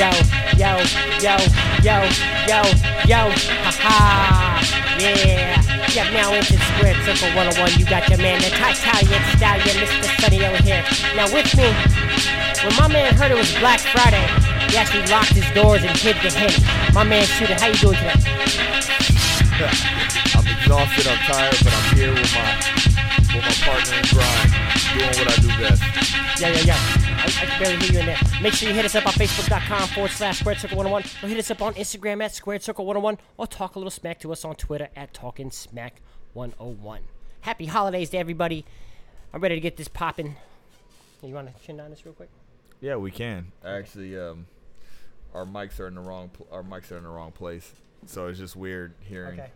yo, yo, yo, yo, yo, yo, ha ha, yeah. Yeah, now into Square Circle 101, you got your man, the Italian stallion, Mr. Sonny over here. Now with me, when my man heard it was Black Friday, he actually locked his doors and hid the hint. My man Shoota, how you doing today? I'm exhausted, I'm tired, but I'm here with my with my partner in crime, doing what I do best. Yeah, yeah, yeah. I, I can barely hear you in there. Make sure you hit us up on Facebook.com forward slash Squared Circle 101 or hit us up on Instagram at Squared Circle 101 or talk a little smack to us on Twitter at Talking Smack 101. Happy holidays to everybody. I'm ready to get this popping. You want to chin down this real quick? Yeah, we can. Actually, um, our mics are in the wrong pl- our mics are in the wrong place, so it's just weird hearing. Okay.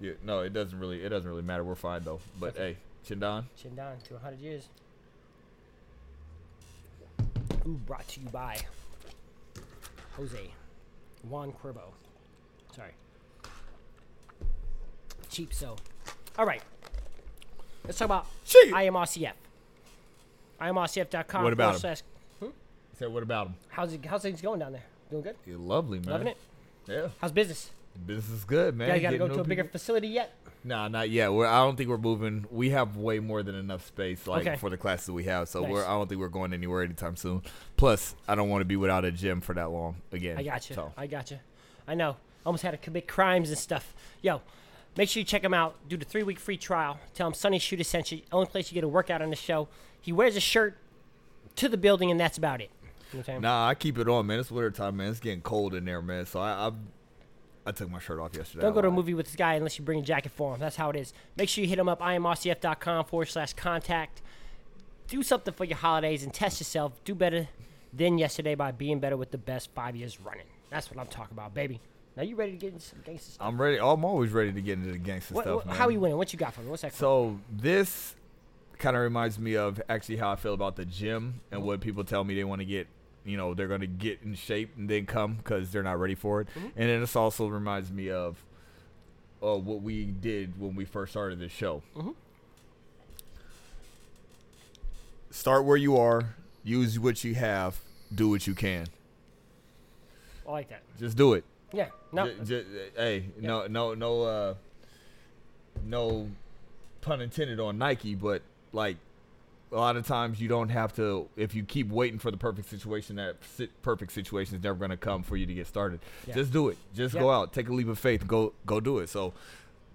Yeah, no, it doesn't really it doesn't really matter. We're fine though. But Okay. hey, chin down. Chin down to 100 years. Ooh, brought to you by Jose Juan Cuervo. Sorry. Cheap so. All right. Let's talk about Cheap. IMRCF. IMRCF.com. What about forward 'em? slash- hmm? Say what about him? How's, it, how's things going down there? Doing good? You're lovely, man. Loving it? Yeah, How's business? business is good, man. You guys got to Getting go to new a bigger people- facility yet? Nah, not yet. We're, I don't think we're moving. We have way more than enough space, like Okay. for the classes we have. So Nice. we're. I don't think we're going anywhere anytime soon. Plus, I don't want to be without a gym for that long again. I got you. So. I got you. I know. Almost had to commit crimes and stuff. Yo, make sure you check him out. Do the three week free trial. Tell him Sonny Shoota sent you. Only place you get a workout on the show. He wears a shirt to the building, and that's about it. You know what I'm saying? Nah, I keep it on, man. It's winter time, man. It's getting cold in there, man. So I, I, I took my shirt off yesterday. Don't go to a movie with this guy unless you bring a jacket for him. That's how it is. Make sure you hit him up, imrcf.com forward slash contact. Do something for your holidays and test yourself. Do better than yesterday by being better with the best five years running. That's what I'm talking about, baby. Now you ready to get into some gangster stuff? I'm ready. I'm always ready to get into the gangster What, stuff, what- man. how are you winning? What you got for me? What's that? So this kind of reminds me of actually how I feel about the gym and what people tell me they want to get. You know, they're going to get in shape and then come because they're not ready for it. Mm-hmm. And then this also reminds me of uh, what we did when we first started this show. Mhm. Start where you are. Use what you have. Do what you can. I like that. Just do it. Yeah. No. J- j- hey, no, no, no, uh, no pun intended on Nike, but like a lot of times you don't have to. If you keep waiting for the perfect situation, that perfect situation is never going to come for you to get started. Yeah. Just do it. Just Yeah. go out, take a leap of faith, go go do it. So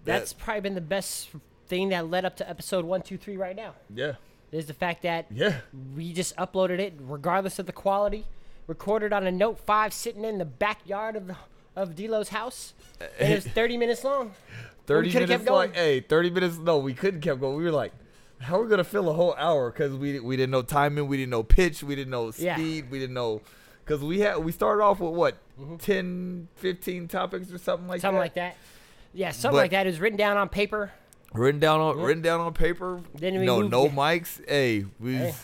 that- That's probably been the best thing that led up to episode one, two, three right now. yeah, Is the fact that yeah. we just uploaded it regardless of the quality, recorded on a Note 5 sitting in the backyard of the of D'Lo's house. And it was 30 minutes long. Thirty coulda minutes. kept going. Like, hey, thirty minutes. No, we couldn't kept going. We were like. How are we gonna fill a whole hour? Because we we didn't know timing, we didn't know pitch, we didn't know Yeah. speed, we didn't know. Because we had we started off with what Mhm. 10, 15 topics or something like that. something that. like that. Yeah, something But- like that. It was written down on paper. Written down on Yeah. written down on paper. Then we no moved no it. mics. Hey, we Hey.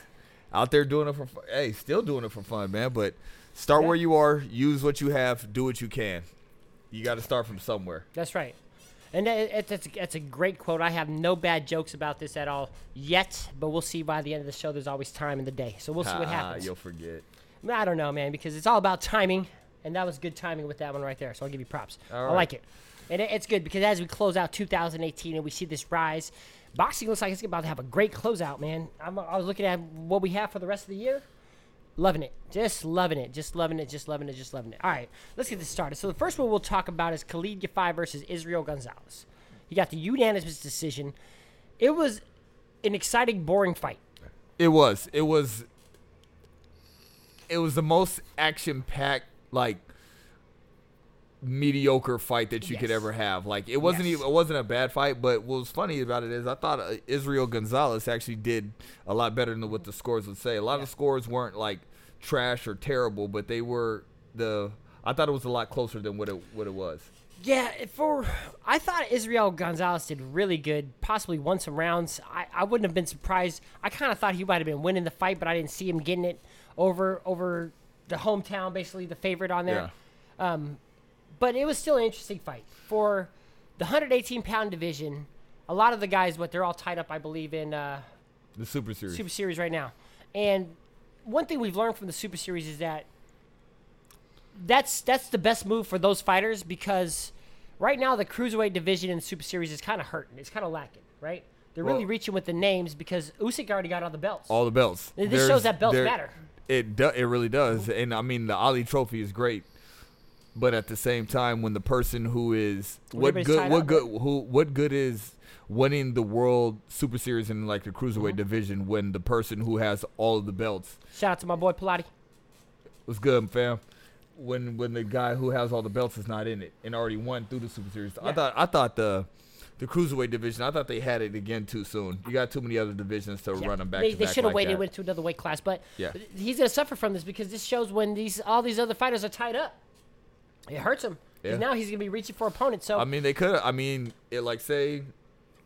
out there doing it for hey, still doing it for fun, man. But start Yeah. where you are. Use what you have. Do what you can. You got to start from somewhere. That's right. And that's, a great quote. I have no bad jokes about this at all yet, but we'll see by the end of the show. There's always time in the day. So we'll see what Ah, happens. You'll forget. I don't know, man, because it's all about timing, and that was good timing with that one right there. So I'll give you props. All I right. like it, and it, it's good because as we close out 2018 and we see this rise, boxing looks like it's about to have a great closeout, man. I'm, I was looking at what we have for the rest of the year, loving it, just loving it, just loving it, just loving it, just loving it. All right, let's get this started. So the first one we'll talk about is Khalid Yafai versus Israel Gonzalez. He got the unanimous decision. It was an exciting, boring fight. It was. It was. It was the most action-packed, like mediocre fight that you could ever have. Like it wasn't Yes. even. It wasn't a bad fight. But what was funny about it is I thought uh, Israel Gonzalez actually did a lot better than what the scores would say. A lot of Yeah. the scores weren't like trash or terrible, but they were the. I thought it was a lot closer than what it what it was. Yeah, for I thought Israel Gonzalez did really good. Possibly won some rounds. I, I wouldn't have been surprised. I kind of thought he might have been winning the fight, but I didn't see him getting it over over the hometown, basically the favorite on there. Um, but it was still an interesting fight for the 118 pound division. A lot of the guys, what they're all tied up, I believe, in uh, The Super Series. Super Series right now. And one thing we've learned from the Super Series is that that's that's the best move for those fighters because right now the cruiserweight division in the Super Series is kind of hurting. It's kind of lacking, right? They're really reaching with the names because Usyk already got all the belts. All the belts. This There's- shows that belts matter. It do, it really does, and I mean the Ali Trophy is great, but at the same time, when the person who is what everybody's good, tied what up, good, who what good is winning the World Super Series in like the cruiserweight Mm-hmm. division when the person who has all of the belts Shout out to my boy Pilati. was good, fam. When when the guy who has all the belts is not in it and already won through the Super Series, I Yeah. thought I thought the the cruiserweight division, I thought they had it again too soon. You got too many other divisions to Yeah. run them back. They, to they back should have like waited, that. went to another weight class, but Yeah. he's gonna suffer from this because this shows when these all these other fighters are tied up. It hurts him. Yeah. now he's gonna be reaching for opponents. So I mean, they could. I mean, it like say,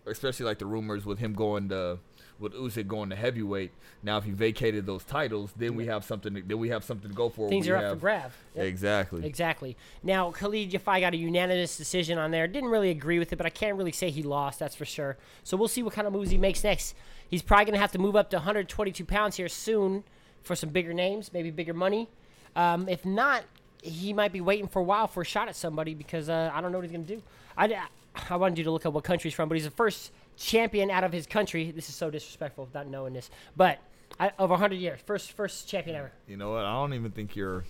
especially like the rumors with him going to, with Usyk going to heavyweight. Now, if he vacated those titles, then we have something. To, then we have something to go for. things We are up for have- grab. Yep. Exactly. Exactly. Now, Khalid Yafai got a unanimous decision on there. Didn't really agree with it, but I can't really say he lost, that's for sure. So we'll see what kind of moves he makes next. He's probably going to have to move up to 122 pounds here soon for some bigger names, maybe bigger money. Um, if not, he might be waiting for a while for a shot at somebody because uh, I don't know what he's going to do. I, I wanted you to look up what country he's from, but he's the first champion out of his country. This is so disrespectful, not knowing this. But I, over 100 years, first first champion ever. You know what? I don't even think you're.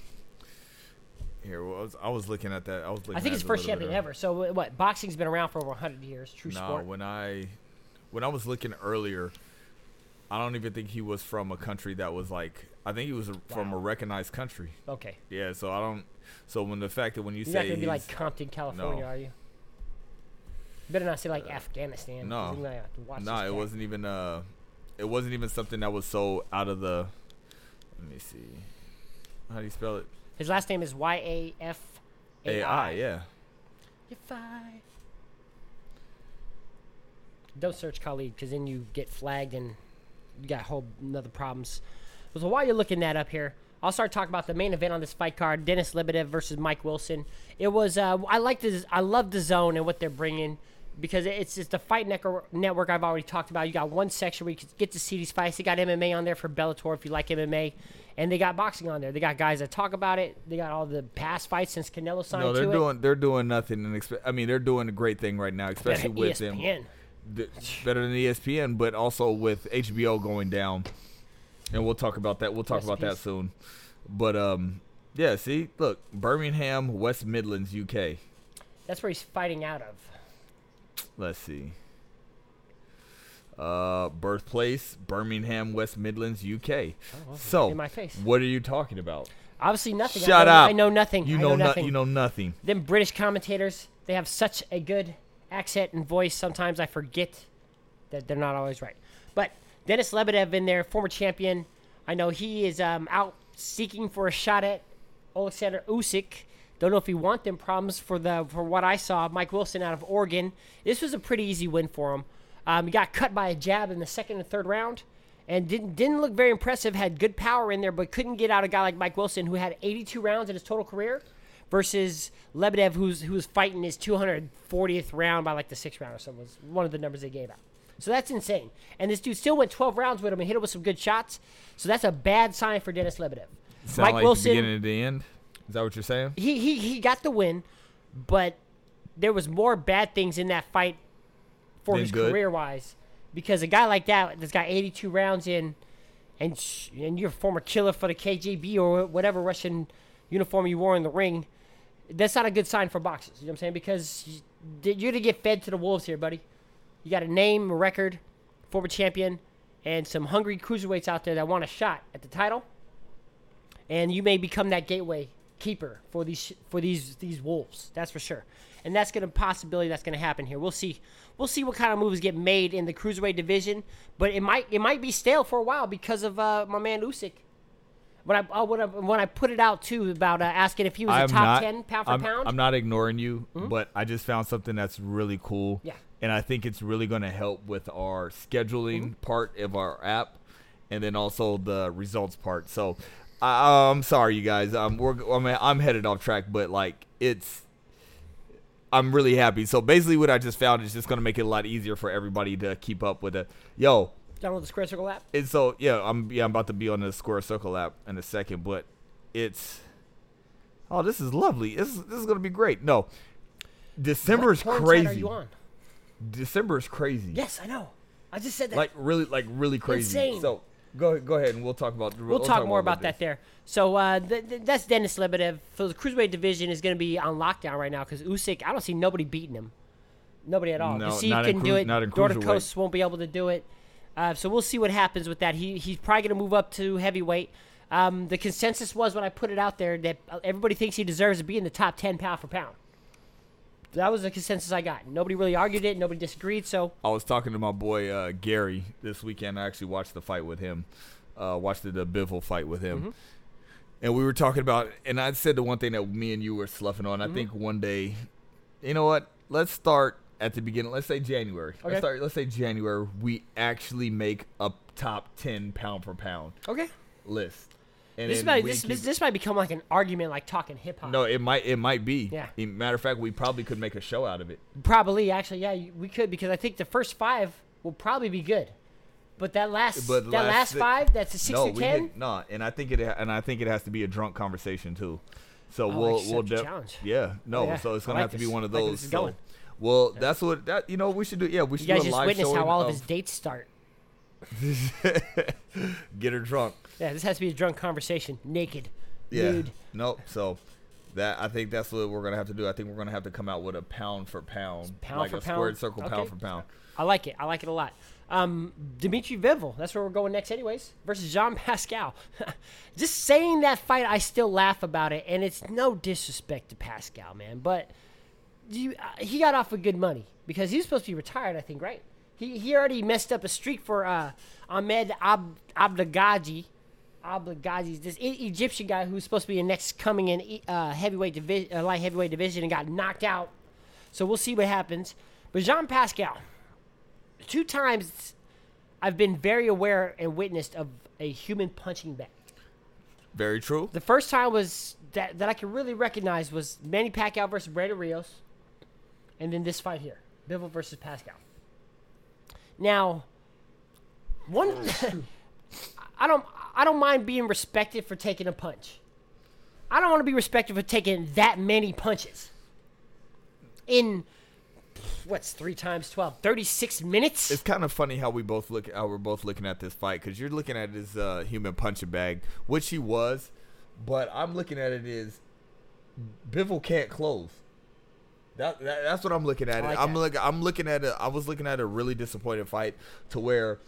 Here, well, I was, I was looking at that. I was looking. I think it's it first champion ever. So what? Boxing's been around for over 100 years. True No, sport. when I, when I was looking earlier, I don't even think he was from a country that was like. I think he was a, from a recognized country. Okay. Yeah, so I don't. So when the fact that when you You're say not gonna be like Compton, California, No. are you? Better not say like Afghanistan. no. then I have to watch No, it guy. wasn't even uh it wasn't even something that was so out of the let me see. How do you spell it? His last name is Y A F A I. Yeah. You're fine. Don't search Khalid because then you get flagged and you got whole another problems. So while you're looking that up here, I'll start talking about the main event on this fight card: Dennis Lebedev versus Mike Wilson. It was uh, I like this. I love the zone and what they're bringing because it's just the fight network network I've already talked about. You got one section where you can get to see these fights. They got MMA on there for Bellator if you like MMA, and they got boxing on there. They got guys that talk about it. They got all the past fights since Canelo signed No, they're doing they're doing nothing and expe- I mean they're doing a great thing right now, especially with them ESPN. th- better than ESPN, but also with HBO going down. And we'll talk about that. We'll talk Rest about that soon. But um yeah, see, look, Birmingham, West Midlands, UK. That's where he's fighting out of. Let's see. Uh, birthplace Birmingham, West Midlands, UK. so, in my face. what are you talking about? Obviously nothing. I Shut know, up. I know nothing. You I know, know no- nothing. You know nothing. Them British commentators, they have such a good accent and voice. Sometimes I forget that they're not always right. But Dennis Lebedev in there, former champion. I know he is um, out seeking for a shot at Alexander Usyk. Don't know if he want them problems for the for what I saw. Mike Wilson out of Oregon. This was a pretty easy win for him. Um, he got cut by a jab in the second and third round, and didn't didn't look very impressive. Had good power in there, but couldn't get out a guy like Mike Wilson who had 82 rounds in his total career, versus Lebedev who's who was fighting his 240th round by like the sixth round or something. Was one of the numbers they gave out. So that's insane. And this dude still went 12 rounds with him and hit him with some good shots. So that's a bad sign for Dennis Lebedev. Sound Mike like Wilson, the beginning and the end. Is that what you're saying? he, he he got the win, but there was more bad things in that fight for his good? career wise, because a guy like that that's got 82 rounds in, and and you're a former killer for the KGB or whatever Russian uniform you wore in the ring, that's not a good sign for boxers. You know what I'm saying? Because you- you're to get fed to the wolves here, buddy. You got a name, a record, former champion, and some hungry cruiserweights out there that want a shot at the title and you may become that gateway keeper for these for these these wolves. That's for sure. And that's gonna possibility that's gonna happen here. We'll see. We'll see what kind of moves get made in the cruiserweight division, but it might it might be stale for a while because of uh, my man Usyk. When I, uh, when I when I put it out too about uh, asking if he was a I'm top not, ten pound for I'm, pound. I'm not ignoring you, but I just found something that's really cool. Yeah. And I think it's really going to help with our scheduling Mm-hmm. part of our app, and then also the results part. So, I, I'm sorry, you guys. Um, we're I mean, I'm headed off track, but like it's. I'm really happy. So basically, what I just found is just going to make it a lot easier for everybody to keep up with it. Yo, Download the Square Circle app. and so yeah, I'm yeah I'm about to be on the Square Circle app in a second, but it's oh, this is lovely. This is, this is gonna be great. No, December is What crazy. Are you on? December is crazy. Yes, I know. I just said that. Like really, like really crazy. Insane. So go go ahead and we'll talk about. We'll, talk, more about that there. So uh, th- th- that's Dennis Lebedev. So the cruiserweight division is going to be on lockdown right now because Usyk. I don't see nobody beating him. Nobody at all. No, in can cru- do it. not in Dorticos won't be able to do it. Uh, so we'll see what happens with that. He he's probably going to move up to heavyweight. Um, the consensus was when I put it out there that uh, everybody thinks he deserves to be in the top ten pound for pound. That was the consensus I got. Nobody really argued it. Nobody disagreed. So I was talking to my boy uh, Gary this weekend. I actually watched the fight with him. Uh, watched the, the Bivol fight with him. Mm-hmm. And we were talking about, and I said the one thing that me and you were sloughing on. I Mm-hmm. think one day, you know what? Let's start at the beginning. Let's say January. Okay. Let's start. Let's say January. We actually make a top ten pound for pound okay, list. And this might this, this, this might become like an argument, like talking hip hop. no, it might it might be. Yeah. Matter of fact, we probably could make a show out of it. Probably, actually, yeah, we could because I think the first five will probably be good, but that last But that last last five, that's a six no, to we ten. hit- no, and I think it and I think it has to be a drunk conversation too. So I we'll like we'll def- challenge. yeah no. Oh, yeah. So it's gonna like have to be one of I like those. so- going. Well, that's what that you know we should do. Yeah, we should You guys do a just live showing how all of of his dates start. get her drunk. Yeah, this has to be a drunk conversation, naked, Yeah. nude. Nope. So that I think that's what we're gonna have to do. I think we're gonna have to come out with a pound for pound, Pound like for a pound? squared circle, Okay. pound for pound. I like it. I like it a lot. Um, Dimitri Bivol, that's where we're going next, anyways, versus Jean Pascal. Just saying that fight, I still laugh about it, and it's no disrespect to Pascal, man, but you, uh, he got off with good money because he was supposed to be retired, I think, right? He he already messed up a streak for uh, Ahmed Ab- Abdagaji. Abdagaji, this E- Egyptian guy who's supposed to be the next coming in uh, heavyweight division, uh, light heavyweight division, and got knocked out. So we'll see what happens. But Jean Pascal, two times I've been very aware and witnessed of a human punching bag. Very true. The first time was that, that I could really recognize was Manny Pacquiao versus Brandon Rios, and then this fight here, Bivol versus Pascal. Now, one, I don't, I don't mind being respected for taking a punch. I don't want to be respected for taking that many punches. In what's three times 12 36 minutes It's kind of funny how we both look how we're both looking at this fight because you're looking at it as a human punching bag, which he was, but I'm looking at it as Bivol can't close. That, that that's what I'm looking at. It. like I'm look I'm looking at it. I was looking at a really disappointed fight to where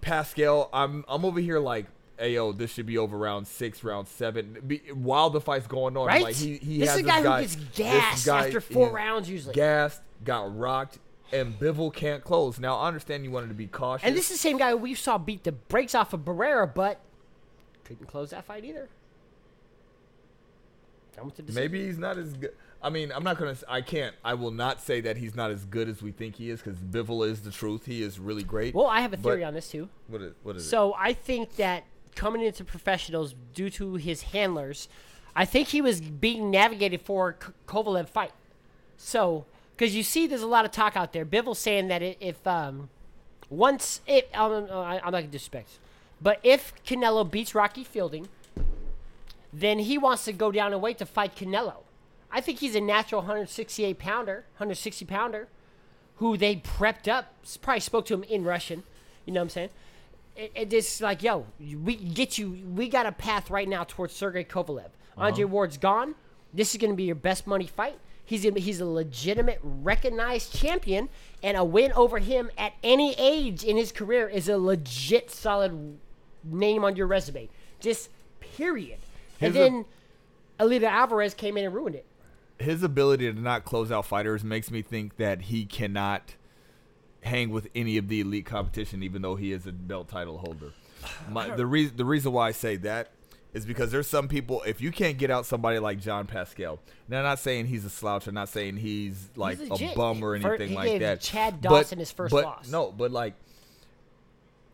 Pascal. I'm I'm over here like. Hey yo, this should be over round six, round seven. Be, while the fight's going on, right like he, he this has is a guy, guy who gets gassed guy after four rounds usually gassed, got rocked, and Bivol can't close. Now I understand you wanted to be cautious. and this is the same guy we saw beat the brakes off of Barrera, but couldn't close that fight either. Come with the decision. maybe he's not as good. I mean, I'm not gonna. I can't. I will not say that he's not as good as we think he is because Bivol is the truth. He is really great. Well, I have a theory on this too. what is what is it? So I think that coming into professionals due to his handlers, I think he was being navigated for K- Kovalev fight. So because you see, there's a lot of talk out there. Bivol saying that if um, once it, um, uh, I- I'm not gonna disrespect, but if Canelo beats Rocky Fielding, then he wants to go down and wait to fight Canelo. I think he's a natural 168 pounder, 160 pounder, who they prepped up. Probably spoke to him in Russian. You know what I'm saying? It, it is like, yo, we get you. We got a path right now towards Sergey Kovalev. Uh-huh. Andre Ward's gone. This is going to be your best money fight. He's gonna, he's a legitimate, recognized champion, and a win over him at any age in his career is a legit, solid name on your resume. Just period. and Here's a- then Eleider Alvarez came in and ruined it. His ability to not close out fighters makes me think that he cannot hang with any of the elite competition, even though he is a belt title holder. My, the reason the reason why I say that is because there's some people. If you can't get out somebody like John Pascal, now I'm not saying he's a slouch. I'm not saying he's like a bum or anything he like gave that. Chad But- Dawson his first but, loss. No, but like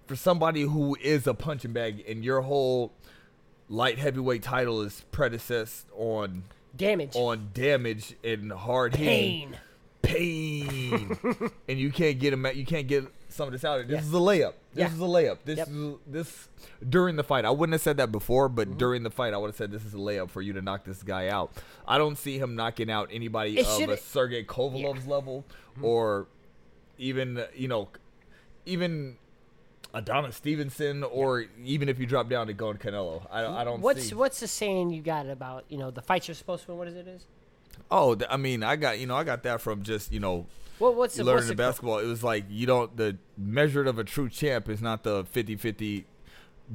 for somebody who is a punching bag and your whole light heavyweight title is predecessed on Damage. on damage and hard hitting. Pain. pain, and you can't get him. You can't get some of this out. This Yeah. is a layup. This Yeah. is a layup. This Yep. is this during the fight. I wouldn't have said that before, but Mm-hmm. during the fight, I would have said this is a layup for you to knock this guy out. I don't see him knocking out anybody It of a Sergey Kovalev's level, or even you know, even Adonis Stevenson, or even if you drop down to going Canelo. I, I don't What's see. what's the saying you got about you know the fights you're supposed to win? What is it is? Oh, th- I mean, I got you know, I got that from just you know What what's the learning what's the basketball. It was like you don't the measure of a true champ is not the 50-50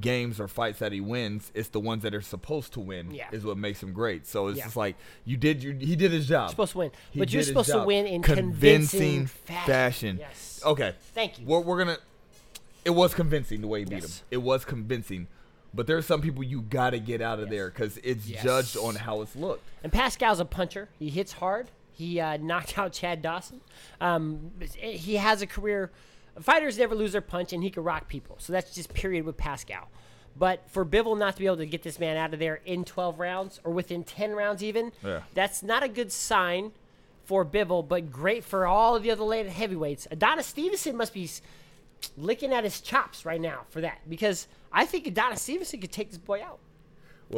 games or fights that he wins. It's the ones that are supposed to win. Yeah. is what makes him great. So it's Yeah. just like you did. You he did his job. supposed to win, He but you're supposed to win in convincing, fashion. fashion. Yes. Okay, Thank you. we're, we're gonna. It was convincing the way he beat Yes. him. It was convincing. But there's some people you got to get out of there because it's Yes. judged on how it's looked. And Pascal's a puncher. He hits hard. He uh, knocked out Chad Dawson. Um, he has a career. Fighters never lose their punch, and he can rock people. So that's just period with Pascal. But for Bivol not to be able to get this man out of there in 12 rounds or within 10 rounds, even, Yeah. that's not a good sign for Bivol, but great for all of the other late heavyweights. Adonis Stevenson must be licking at his chops right now for that because I think Adonis Stevenson could take this boy out.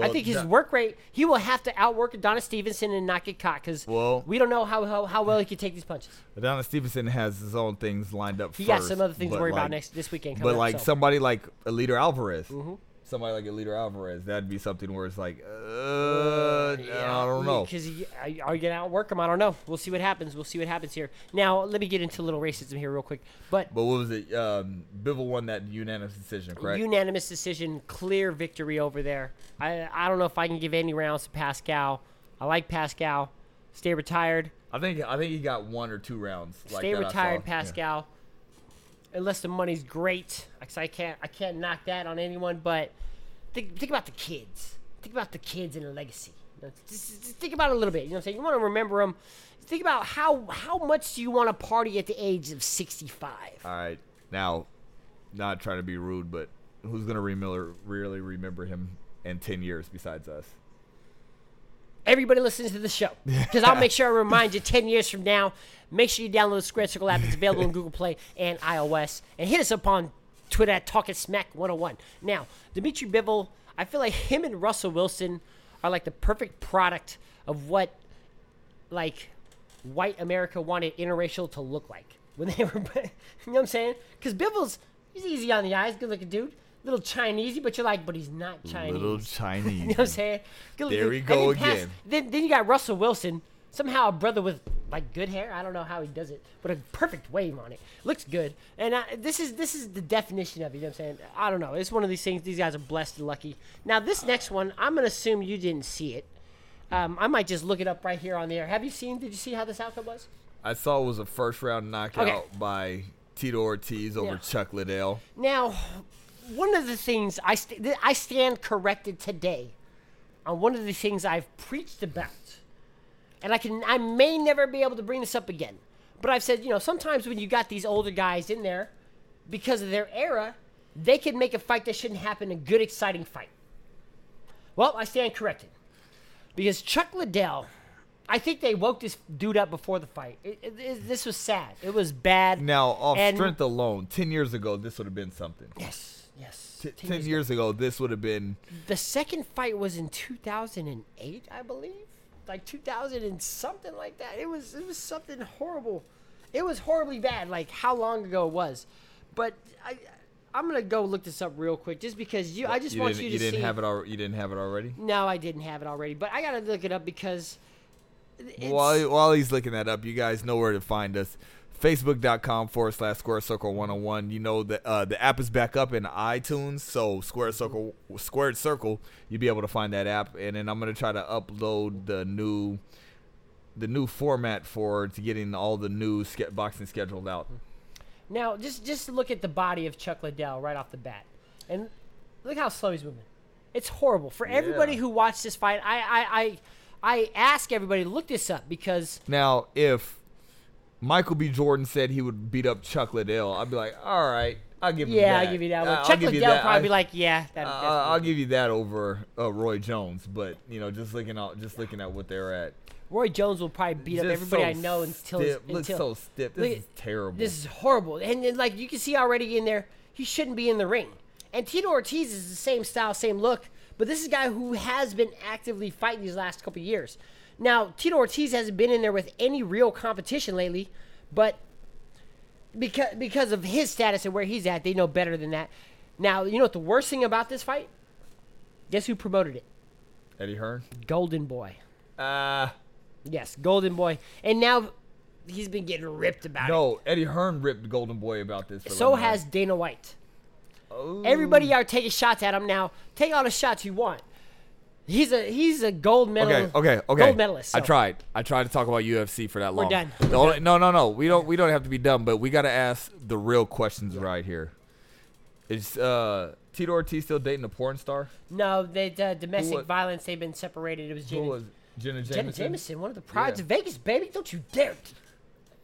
I think his that- work rate, he will have to outwork Adonis Stevenson and not get caught because Well- we don't know how, how, how well he can take these punches. Adonis Stevenson has his own things lined up. He first, got some other things to worry like, about next this weekend. But coming up, like so. Mm-hmm. somebody like Eleider Alvarez, somebody like Eleider Alvarez, that'd be something where it's like, uh, I don't know. Because are you going to outwork him? I don't know. We'll see what happens. We'll see what happens here. Now, let me get into a little racism here real quick. But But what was it? Um, Bivol won that unanimous decision, correct? unanimous decision, clear victory over there. I I don't know if I can give any rounds to Pascal. I like Pascal. Stay retired. I think I think he got one or two rounds. Like Stay retired, Pascal. Yeah. Unless the money's great, 'cause I can't I can't knock that on anyone. But think think about the kids. Think about the kids and the legacy. Just, just think about it a little bit. You know what I'm saying? You want to remember them. Think about how how much do you want to party at the age of 65? All right, now, not trying to be rude, but who's gonna really remember him in ten years besides us? Everybody listens to the show because I'll make sure I remind you 10 years from now. Make sure you download the Square Circle app. It's available on Google Play and iOS. And hit us up on Twitter at Talking Smack 101. Now, Dimitri Bivol, I feel like him and Russell Wilson are like the perfect product of what like white America wanted interracial to look like when they were, you know what I'm saying? Because Bivol's he's easy on the eyes, good looking dude, little Chinesey, but you're like, but he's not Chinese. Little Chinese. You know what I'm saying? Good There we go again. Then, then you got Russell Wilson, somehow a brother with like good hair. I don't know how he does it, but a perfect wave on it. Looks good. And uh, this is this is the definition of it. You know what I'm saying? I don't know. It's one of these things. These guys are blessed and lucky. Now this next one, I'm gonna assume you didn't see it. Um, I might just look it up right here on the air. Have you seen? Did you see how this outcome was? I saw it was a first round knockout Okay. by Tito Ortiz over Yeah. Chuck Liddell. Now, one of the things I st- I stand corrected today on one of the things I've preached about, and I can I may never be able to bring this up again, but I've said you know sometimes when you got these older guys in there, because of their era, they can make a fight that shouldn't happen a good exciting fight. Well, I stand corrected because Chuck Liddell. I think they woke this dude up before the fight. It, it- it- this was sad. It was bad. Now, off And- strength alone, ten years ago, this would have been something. Yes, yes. T- 10 ten years years ago, this would have been. The second fight was in 2008, I believe, like 2000 and something like that. It was it was something horrible. It was horribly bad. Like how long ago it was, but I I'm gonna go look this up real quick just because you. I just you want you to didn't see. have it. Al- you didn't have it already. No, I didn't have it already, but I gotta look it up because. It's, While, while he's looking that up, you guys know where to find us. Facebook.com forward slash Square Circle 101. You know the uh, the app is back up in iTunes, so Square Circle Squared Circle, you'll be able to find that app. And then I'm gonna try to upload the new the new format for to getting all the new ske- boxing scheduled out. Now, just just look at the body of Chuck Liddell right off the bat, and look how slow he's moving. It's horrible for everybody Yeah. who watched this fight. I I I, I ask everybody to look this up because Now, if Michael B. Jordan said he would beat up Chuck Liddell, I'd be like, all right, I'll give him yeah, that. I'll give you that one. Chuck you Liddell that. probably I- be like, yeah, that, Uh, I'll give you that over uh, Roy Jones, but you know, just looking out, just looking at what they're at. Roy Jones will probably beat up everybody so I know until stiff. looks until so stiff. This Look is terrible. this is horrible. And then, like you can see already in there, he shouldn't be in the ring. And Tito Ortiz is the same style, same look, but this is a guy who has been actively fighting these last couple of years. Now, Tito Ortiz hasn't been in there with any real competition lately, but because because of his status and where he's at, they know better than that. Now, you know what the worst thing about this fight? Guess who promoted it? Eddie Hearn. Golden Boy. Uh Yes, Golden Boy. And now he's been getting ripped about it. no, Eddie Hearn ripped Golden Boy about this. So has Dana White. Oh. Everybody are taking shots at him now. Take all the shots you want. He's a he's a gold medal. Okay, okay, okay. Gold medalist. I tried. I tried to talk about UFC for that We're long. done. The We're only- done. No, no, no. We don't. We don't have to be dumb, but we got to ask the real questions right here. Is uh, Tito Ortiz still dating a porn star? No, they uh, domestic was- violence. They've been separated. It was Jenna. Who was Jenna Jameson? Jenna Jameson, one of the prides Yeah. of Vegas, baby. Don't you dare.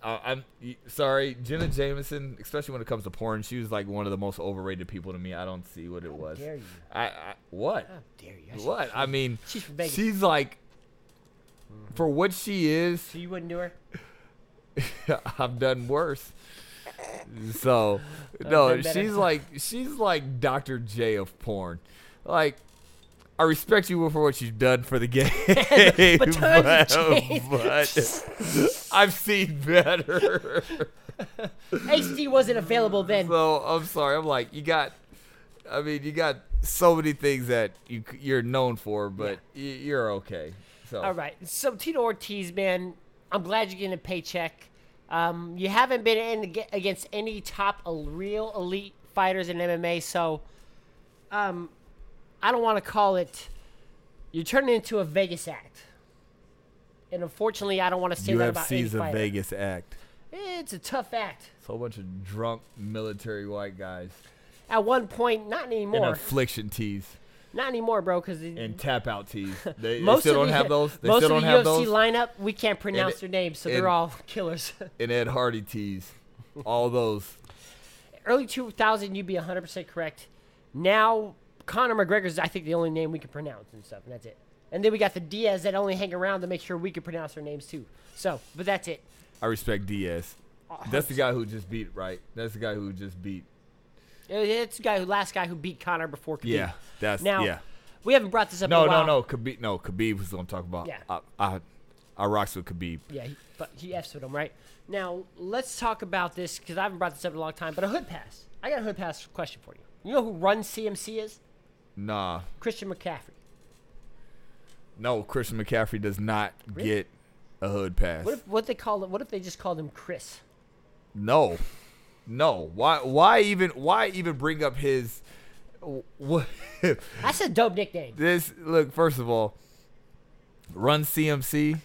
Uh, I'm sorry, Jenna Jameson. Especially when it comes to porn, she was like one of the most overrated people to me. I don't see what it was. dare you. I, I what? How dare you? I should- What? I mean, She's from Vegas. she's like, for what she is, So you wouldn't do her? I've done worse. So no, she's like she's like Dr. J of porn. Like I respect you for what you've done for the game, But times have but I've seen better. HD wasn't available then. so I'm sorry. I'm like you got. I mean, you got so many things that you you're known for, but y- you're okay. So All right. So Tito Ortiz, man, I'm glad you're getting a paycheck. Um, you haven't been in against any top real elite fighters in MMA, so um, I don't want to call it. You're turning into a Vegas act, and unfortunately, I don't want to say that about any UFC's a fighter. Vegas act. It's a tough act. It's a whole bunch of drunk military white guys At one point, not and anymore. affliction tees. not anymore, bro. Because and tap out tees. They, they most still of don't the, have those. They most still of don't the have UFC those. lineup, we can't pronounce it- their names, so and- they're all killers. and Ed Hardy tees. All those. early 2000 you'd be 100% correct now conor mcgregor's i think the only name we can pronounce and stuff and that's it and then we got the diaz that only hang around to make sure we can pronounce their names too so but that's it I respect Diaz. That's the guy who just beat right. That's the guy who just beat. Uh, it's the guy who last guy who beat conor before Khabib. Yeah, that's now yeah. we haven't brought this up No, in a no, while. no. Khabib, no. Khabib was going to talk about. Yeah. I, I, I rocks with Khabib. yeah he, but he f's with him right now let's talk about this because i haven't brought this up in a long time but a hood pass i got a hood pass question for you you know who runs cmc is Nah, christian mccaffrey no. Christian McCaffrey does not Really? get a hood pass. what if what they call it what if they just called him chris No, no. Why? Why even? Why even bring up his? What? that's a dope nickname this look. First of all, run CMC.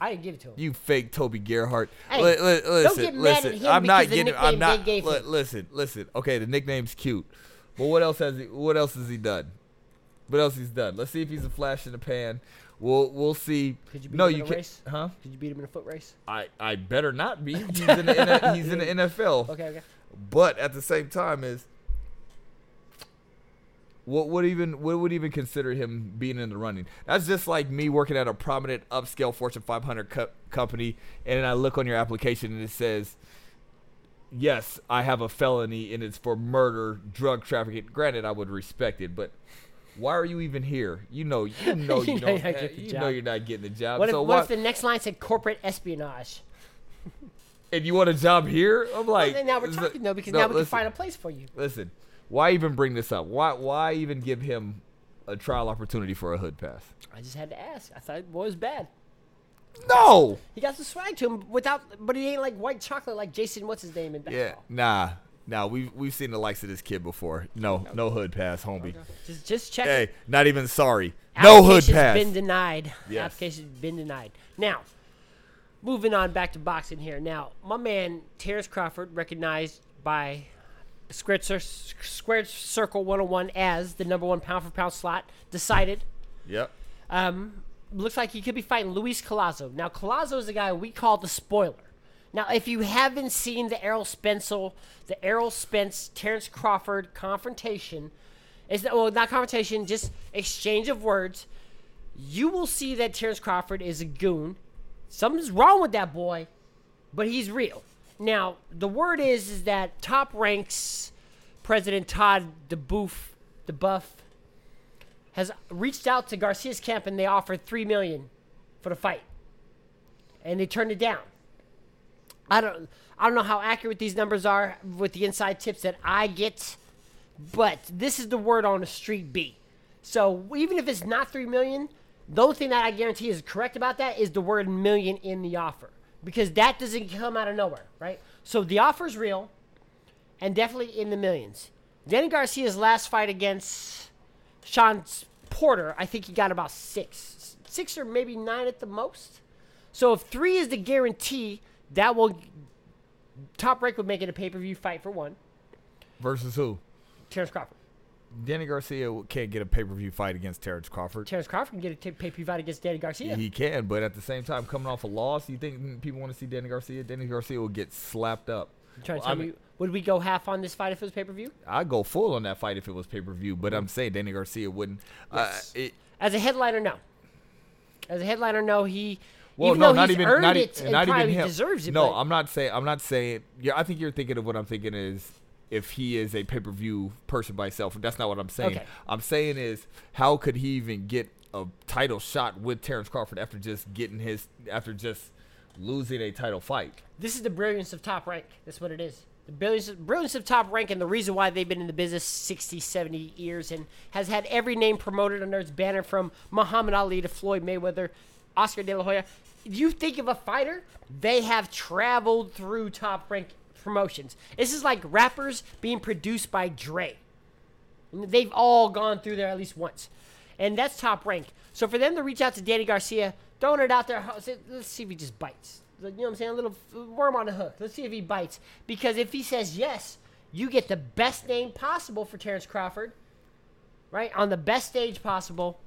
i didn't give it to him You fake Toby Gerhart. Hey, Li- li- listen, get mad at listen. him I'm not getting. I'm not. they gave li- him. listen, listen. Okay, the nickname's cute, but what else has he? What else has he done? What else he's done? Let's see if he's a flash in the pan. We'll we'll see. Could you beat no, him in you a can't. race? Huh? Could you beat him in a foot race? I I better not be. He's in the he's in the NFL. Okay, okay. But at the same time, is what would even what would even consider him being in the running? That's just like me working at a prominent upscale Fortune 500 co- company, and then I look on your application and it says, "Yes, I have a felony and it's for murder, drug trafficking." Granted, I would respect it, but why are you even here? You know, you know, You you, know don't, you're not ha- getting the you job. know you're not getting the job. What if, so what why, if the next line said corporate espionage? and you want a job here? I'm like, then now we're talking it- though because no, now we can find a place for you. Listen, why even bring this up? Why why even give him a trial opportunity for a hood pass? I just had to ask. I thought boy was bad. No. He got some swag to him without, but he ain't like white chocolate like Jason. What's his name in Yeah, basketball? nah, nah. We've we've seen the likes of this kid before. No, no hood pass, homie. Just just check. Hey, not even sorry. No hood pass. been denied. Yes. Application's been denied. Now, moving on back to boxing here. Now, my man Terrence Crawford, recognized by Squared, Squared Circle 101 as the number one pound for pound slot, decided. Yep. Um, looks like he could be fighting Luis Collazo. Now, Collazo is the guy we call the spoiler. Now, if you haven't seen the Errol Spencer, the Errol Spence Terrence Crawford confrontation, is that well not confrontation, just exchange of words. You will see that Terrence Crawford is a goon. Something's wrong with that boy, but he's real. Now, the word is is that Top Ranks President Todd duBoef, DeBuff, has reached out to Garcia's camp and they offered three million for the fight, and they turned it down. I don't I don't know how accurate these numbers are with the inside tips that I get, but this is the word on the street B. So even if it's not three million, the only thing that I guarantee is correct about that is the word million in the offer because that doesn't come out of nowhere, right? So the offer is real, and definitely in the millions. Danny Garcia's last fight against Shawn Porter, I think he got about six, six or maybe nine at the most. So if three is the guarantee, that will top rank would make it a pay per view fight for one. Versus who? Terrence Crawford. Danny Garcia can't get a pay per view fight against Terrence Crawford. Terrence Crawford can get a t- pay per view fight against Danny Garcia. He can, but at the same time, coming off a loss, you think people want to see Danny Garcia? Danny Garcia will get slapped up. You trying to Well, tell I me mean- would we go half on this fight if it was pay per view? I'd go full on that fight if it was pay per view, but I'm saying Danny Garcia wouldn't. Yes. Uh, it, As a headliner, no. As a headliner, no. He well, even no, not he's even not, e- it and not even him. deserves it. No, but I'm not saying. I'm not saying. Yeah, I think you're thinking of what I'm thinking is if he is a pay per view person by himself. That's not what I'm saying. Okay. I'm saying is how could he even get a title shot with Terrence Crawford after just getting his after just losing a title fight? this is the brilliance of top rank. That's what it is. The brilliance, of top rank and the reason why they've been in the business 60, 70 years and has had every name promoted under its banner from Muhammad Ali to Floyd Mayweather, Oscar De La Hoya. You think of a fighter, they have traveled through top rank promotions. This is like rappers being produced by Dre. They've all gone through there at least once. And that's top rank. So for them to reach out to Danny Garcia, throwing it out there, let's see if he just bites. You know what I'm saying? A little worm on the hook. Let's see if he bites. Because if he says yes, you get the best name possible for Terrence Crawford, right? On the best stage possible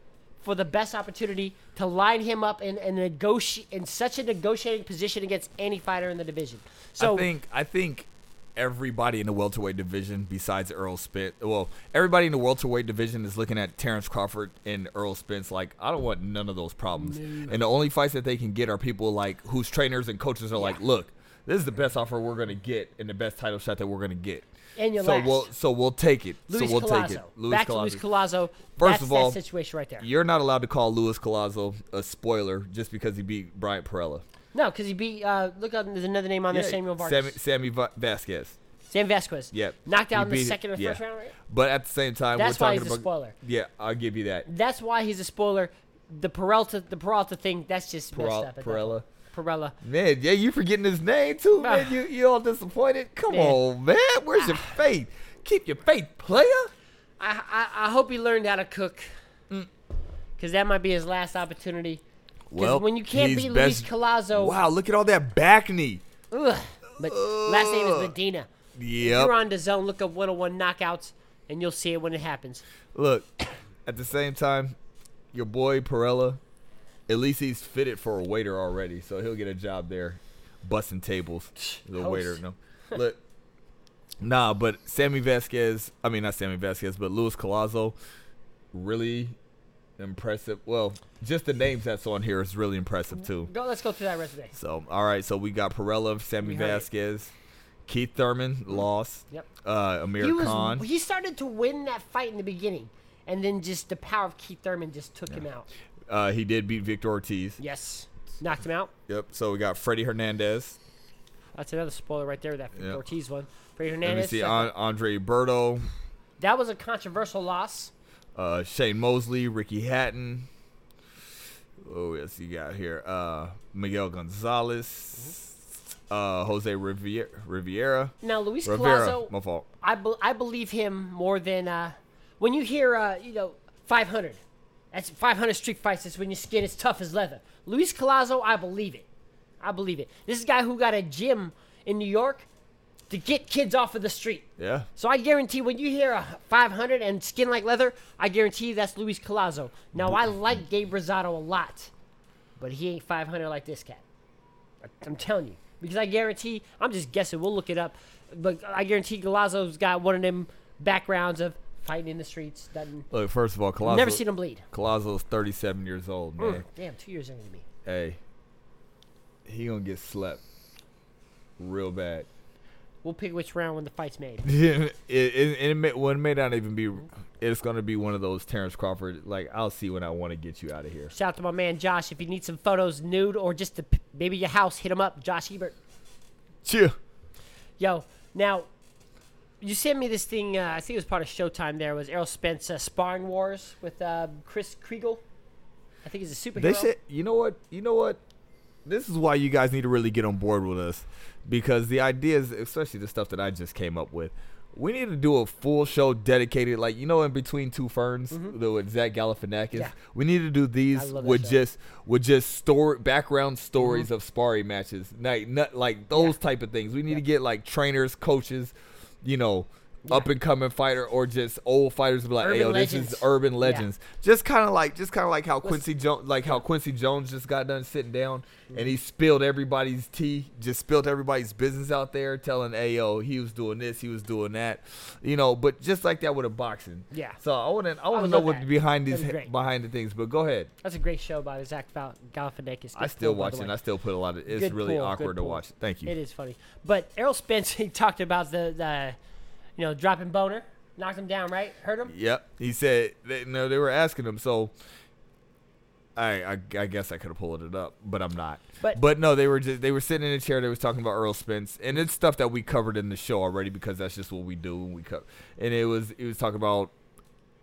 for the best opportunity to line him up in, in, negoti- in such a negotiating position against any fighter in the division. So I think I think everybody in the welterweight division besides Earl Spence, well, everybody in the welterweight division is looking at Terrence Crawford and Earl Spence like I don't want none of those problems. And the only fights that they can get are people like whose trainers and coaches are like, look, this is the best offer we're gonna get and the best title shot that we're gonna get. And your so last. we'll so we'll take it. Luis so we'll Collazo. take it. Luis Back to Luis Collazo. First That's of all, situation right there. You're not allowed to call Luis Collazo a spoiler just because he beat Bryant Perrella. No, because he beat. Uh, look up. There's another name on there. Yeah, Samuel Vargas. Sammy, Sammy Va- Vasquez. Sam Vasquez. Yep. Knocked out in the second or yeah. first round. Right? But at the same time, That's we're why talking he's a spoiler. Yeah, I'll give you that. That's why he's a spoiler. The Peralta, the Peralta thing. That's just messed Peral- up. at that Perrella. Perrella. Man, yeah, you forgetting his name too, man. Ah. You you all disappointed? Come Man. on, man. Where's your faith? Keep your faith, player. I, I I hope he learned how to cook. Mm. Because that might be his last opportunity. Well, when you can't beat Luis best- Collazo, Wow, look at all that back knee. ugh, but last name is Ugh. Medina. Yep. You're on the zone. Look up 101 knockouts, and you'll see it when it happens. Look, at the same time, your boy Perrella, at least he's fitted for a waiter already, so he'll get a job there, busting tables. The waiter, no. Look, nah, but Sammy Vasquez, I mean not Sammy Vasquez, but Luis Collazo, really impressive. Well, just the names that's on here is really impressive too. Go. Let's go through that resume. So, all right, so we got Perrella, Sammy heard it. Vasquez, Keith Thurman lost. Yep. Uh, Amir he was Khan. he started to win that fight in the beginning, and then just the power of Keith Thurman just took him out. Uh, he did beat Victor Ortiz. Yes, knocked him out. Yep. So we got Freddie Hernandez. That's another spoiler right there. That Yep. Ortiz one. Freddie Hernandez. Let me see. Andre Berto, that was a controversial loss. Uh, Shane Mosley, Ricky Hatton. Oh yes, you got here. Uh, Miguel Gonzalez, uh, Jose Riviera. Riviera. Now Luis Rivera. Collazo, My fault. I, be- I believe him more than uh, when you hear uh, you know 500. That's 500 street fights. That's when your skin is tough as leather. Luis Collazo, I believe it. I believe it. This is a guy who got a gym in New York to get kids off of the street. Yeah. So I guarantee when you hear a 500 and skin like leather, I guarantee that's Luis Collazo. Now I like Gabe Rosado a lot, but he ain't 500 like this cat. I'm telling you because I guarantee. I'm just guessing. We'll look it up, but I guarantee Collazo's got one of them backgrounds of fighting in the streets. Doesn't Look, first of all, never seen him bleed. Collazo's 37 years old, man. Mm, damn, two years younger than me. Hey, he gonna get slept real bad. We'll pick which round when the fight's made. it, it, it may, well, it may not even be. It's gonna be one of those Terrence Crawford. Like I'll see when I want to get you out of here. Shout out to my man Josh. If you need some photos, nude or just p- maybe your house, hit him up. Josh Ebert. Cheer. Yo, now you sent me this thing. Uh, I think it was part of Showtime. There was Errol Spence uh, sparring wars with uh, Chris Kriegel. I think he's a superhero. They said, You know what? You know what? This is why you guys need to really get on board with us, because the ideas, especially the stuff that I just came up with, we need to do a full show dedicated, like you know, in between two ferns, the with Zach Galifianakis. Mm-hmm. Yeah. We need to do these with show. just with just story background stories Mm-hmm. of sparring matches, like not, like those type of things. We need to get like trainers, coaches, you know. Up and coming fighter or just old fighters be like, Urban hey, yo, this is urban Yeah. legends. Just kind of like, just kind of like how Quincy Jones, like how Quincy Jones just got done sitting down Mm-hmm. and he spilled everybody's tea, just spilled everybody's business out there, telling, hey, yo, he was doing this, he was doing that, you know. But just like that with a boxing. Yeah. So I want to, I want to know love what that. behind these, That'd be great. behind the things. But go ahead. That's a great show by Zach Gal- Galifianakis. I still watch it. and. I still put a lot of. It's Good really pull, awkward to watch. Thank you. It is funny. But Errol Spence, he talked about the, the you know, dropping boner, knocked him down, right? Hurt him. Yep. He said, they, no, they were asking him. So I, I, I guess I could have pulled it up, but I'm not. But- but no, they were just they were sitting in a chair. They was talking about Errol Spence, and it's stuff that we covered in the show already because that's just what we do. And we cover. And it was it was talking about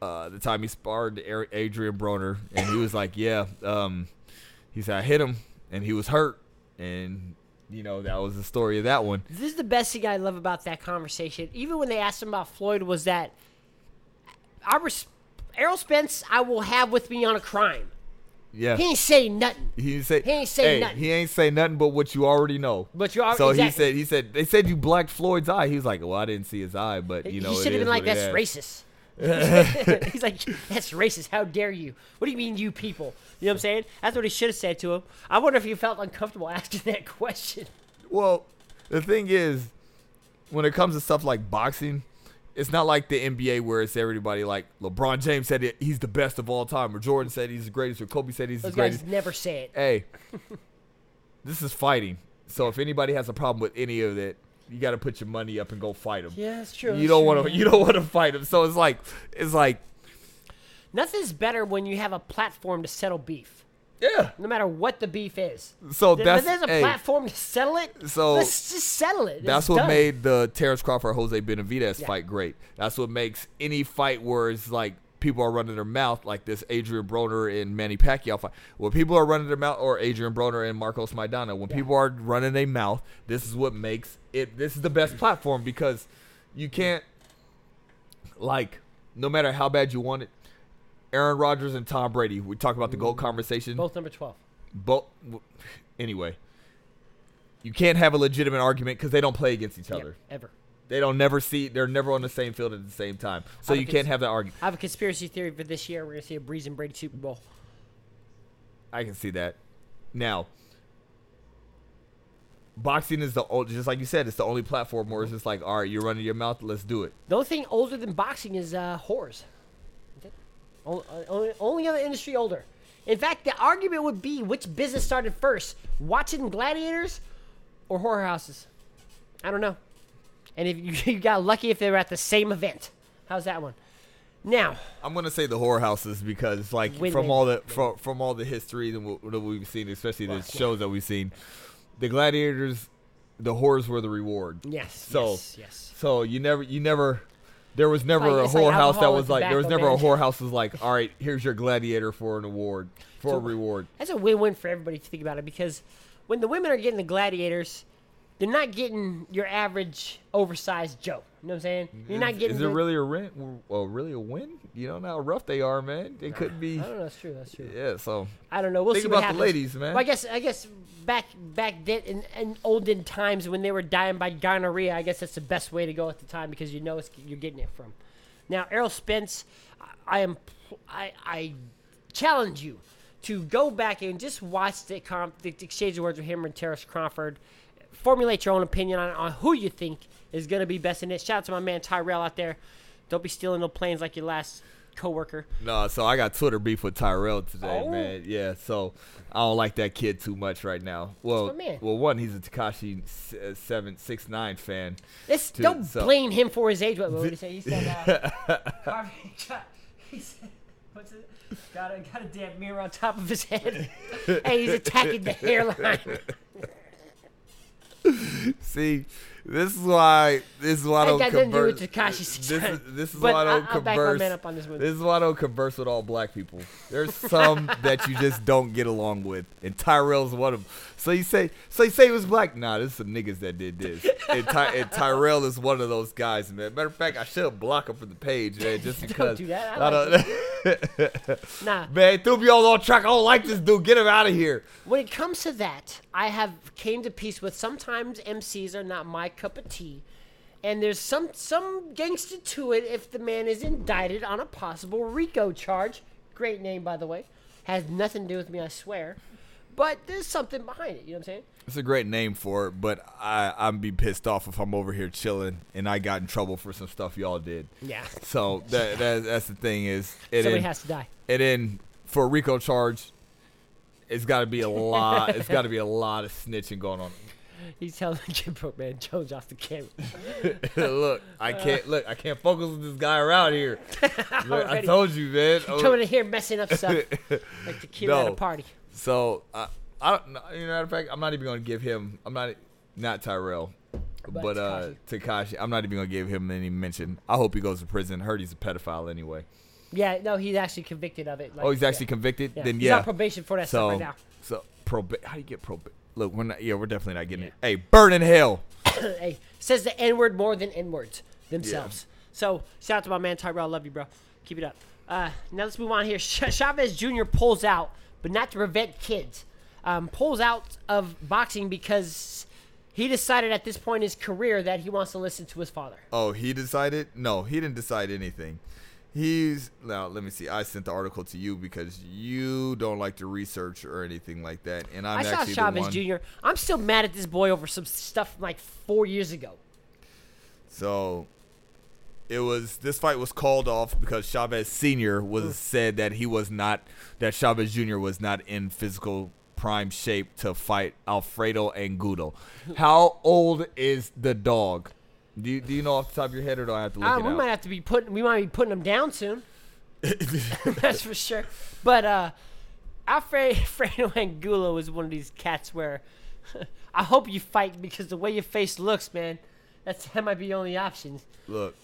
uh, the time he sparred Adrien Broner, and he was like, yeah, um, he said I hit him, and he was hurt, and you know that was the story of that one. This is the best thing I love about that conversation. Even when they asked him about Floyd, was that I res- Errol Spence I will have with me on a crime. Yeah. He ain't saying nothing. He didn't say He ain't say hey, nothing. He ain't say nothing but what you already know. But you already- So he said he said they said you blacked Floyd's eye. He was like, well, I didn't see his eye, but you know he should have been like, "That's racist." He's like, "That's racist. How dare you? What do you mean, you people?" You know what I'm saying? That's what he should have said to him. I wonder if he felt uncomfortable asking that question. Well, the thing is, when it comes to stuff like boxing, it's not like the NBA where it's everybody like LeBron James said it, he's the best of all time, or Jordan said he's the greatest, or Kobe said he's Those the guys greatest. never say it. Hey, this is fighting. So if anybody has a problem with any of it, you got to put your money up and go fight them. Yeah, that's true. You don't want to. You don't want to fight them. So it's like, it's like, Nothing's better when you have a platform to settle beef, yeah. no matter what the beef is. So Th- that's there's a hey, platform to settle it. So- let's just settle it. That's what done. made the Terence Crawford Jose Benavidez Yeah. fight great. That's what makes any fight where it's like people are running their mouth, like this Adrien Broner and Manny Pacquiao fight. When people are running their mouth, or Adrien Broner and Marcos Maidana, when people are running their mouth, this is what makes it. This is the best platform because you can't, like, no matter how bad you want it. Aaron Rodgers and Tom Brady. We talk about the gold mm-hmm. conversation both number twelve. both anyway you can't have a legitimate argument because they don't play against each Yeah, other ever. They don't never see they're never on the same field at the same time so you can't have that argument I have a conspiracy theory for this year. We're gonna see a Brees and Brady Super Bowl. i can see that now boxing is the old just like you said it's the only platform where it's just like all right you're running your mouth let's do it The only thing older than boxing is uh, whores. Only, only, only other industry older. In fact, the argument would be which business started first: watching gladiators or whorehouses. I don't know. And if you, you got lucky if they were at the same event. How's that one? Now, i'm gonna say the whorehouses because like Win-win. from all the from, from all the history that, we, that we've seen especially the shows that we've seen the gladiators the whores were the reward yes. So- yes, yes. So you never, you never, there was never like- a it's like whorehouse that was like, there was tobacco never a ban. whorehouse was like, all right, here's your gladiator for an award, for a reward. That's a win-win for everybody to think about it because when the women are getting the gladiators, they're not getting your average oversized Joe. You know what I'm saying? You're not getting. Is it really a win? Well, really a win? You don't know how rough they are, man. It could be. I don't know. That's true. That's true. Yeah. So I don't know. We'll Think see about the ladies, man. Well, I guess I guess back back then in, in olden times when they were dying by gonorrhea, I guess that's the best way to go at the time because you know it's, you're getting it from. Now, Errol Spence, I, I am I I challenge you to go back and just watch the, comp, the exchange of words with him and Terence Crawford. Formulate your own opinion on, on who you think is going to be best in it. Shout out to my man Tyrell out there. Don't be stealing no planes like your last coworker. No, so I got Twitter beef with Tyrell today, Oh. man. Yeah, so I don't like that kid too much right now. Well, man. well, one, he's a Tekashi uh, seven six nine fan. This Dude, don't so- blame him for his age. What, what did he say? He said, uh, he said, what's it? Got a, got a damn mirror on top of his head. hey, he's attacking the hairline. See, this is why this is why I don't got to do with converse. Tekashi This is, 69. this is But why I don't I'll back my converse. man up on this one. This is why I don't converse with all black people. There's some that you just don't get along with, and Tyrell's one of them. So you say, so you say he was black? Nah, there's some niggas that did this. And, Ty, and Tyrell is one of those guys, man. Matter of fact, I should block him from the page, man, just Don't because. do that. I I like don't, Nah, man, threw me all on track. I don't like this dude. Get him out of here. when it comes to that, I have came to peace with sometimes MCs are not my cup of tea. And there's some some gangster to it if the man is indicted on a possible RICO charge. Great name, by the way. Has nothing to do with me, I swear. But there's something behind it. You know what I'm saying? It's a great name for it, but I I'm be pissed off if I'm over here chilling and I got in trouble for some stuff y'all did. Yeah. So that, that that's the thing is it Somebody in, has to die. and then for a RICO charge, it's got to be a lot. it's got to be a lot of snitching going on. He's telling Jim Broke Man Jones off the camera. look, I can't look. I can't focus with this guy around here. Look, I Already. told you, man. Oh, Coming in here messing up stuff like the kid at a No. party. So I, I don't. know. You know, matter of fact, I'm not even going to give him. I'm not not Tyrell, But uh, Tekashi. I'm not even going to give him any mention. I hope he goes to prison. Heard he's a pedophile anyway. Yeah, no, he's actually convicted of it. Like, oh, he's actually yeah. convicted. Yeah. Then he's yeah. on probation for that so stuff right now. so proba- How do you get probation? Look, we're not. Yeah, we're definitely not getting it. Hey, burn in hell. hey, says the N word more than N words themselves. So shout out to my man Tyrell. Love you, bro. Keep it up. Uh, now let's move on here. Ch- Chavez Jr. pulls out, but not to prevent kids. Um, pulls out of boxing because he decided at this point in his career that he wants to listen to his father. Oh, he decided? No, he didn't decide anything. He's now. Let me see. I sent the article to you because you don't like to research or anything like that, and I'm I saw actually the Chavez one. Jr. I'm still mad at this boy over some stuff like four years ago. So it was this fight was called off because Chavez Senior was said that he was not that Chavez Jr. was not in physical prime shape to fight Alfredo Angulo. How old is the dog? Do you, do you know off the top of your head or do I have to look Uh, it we out? might have to be putting we might be putting them down soon. That's for sure. But uh Alfredo Angulo is one of these cats where I hope you fight because the way your face looks, man, that's that might be the only option. Look.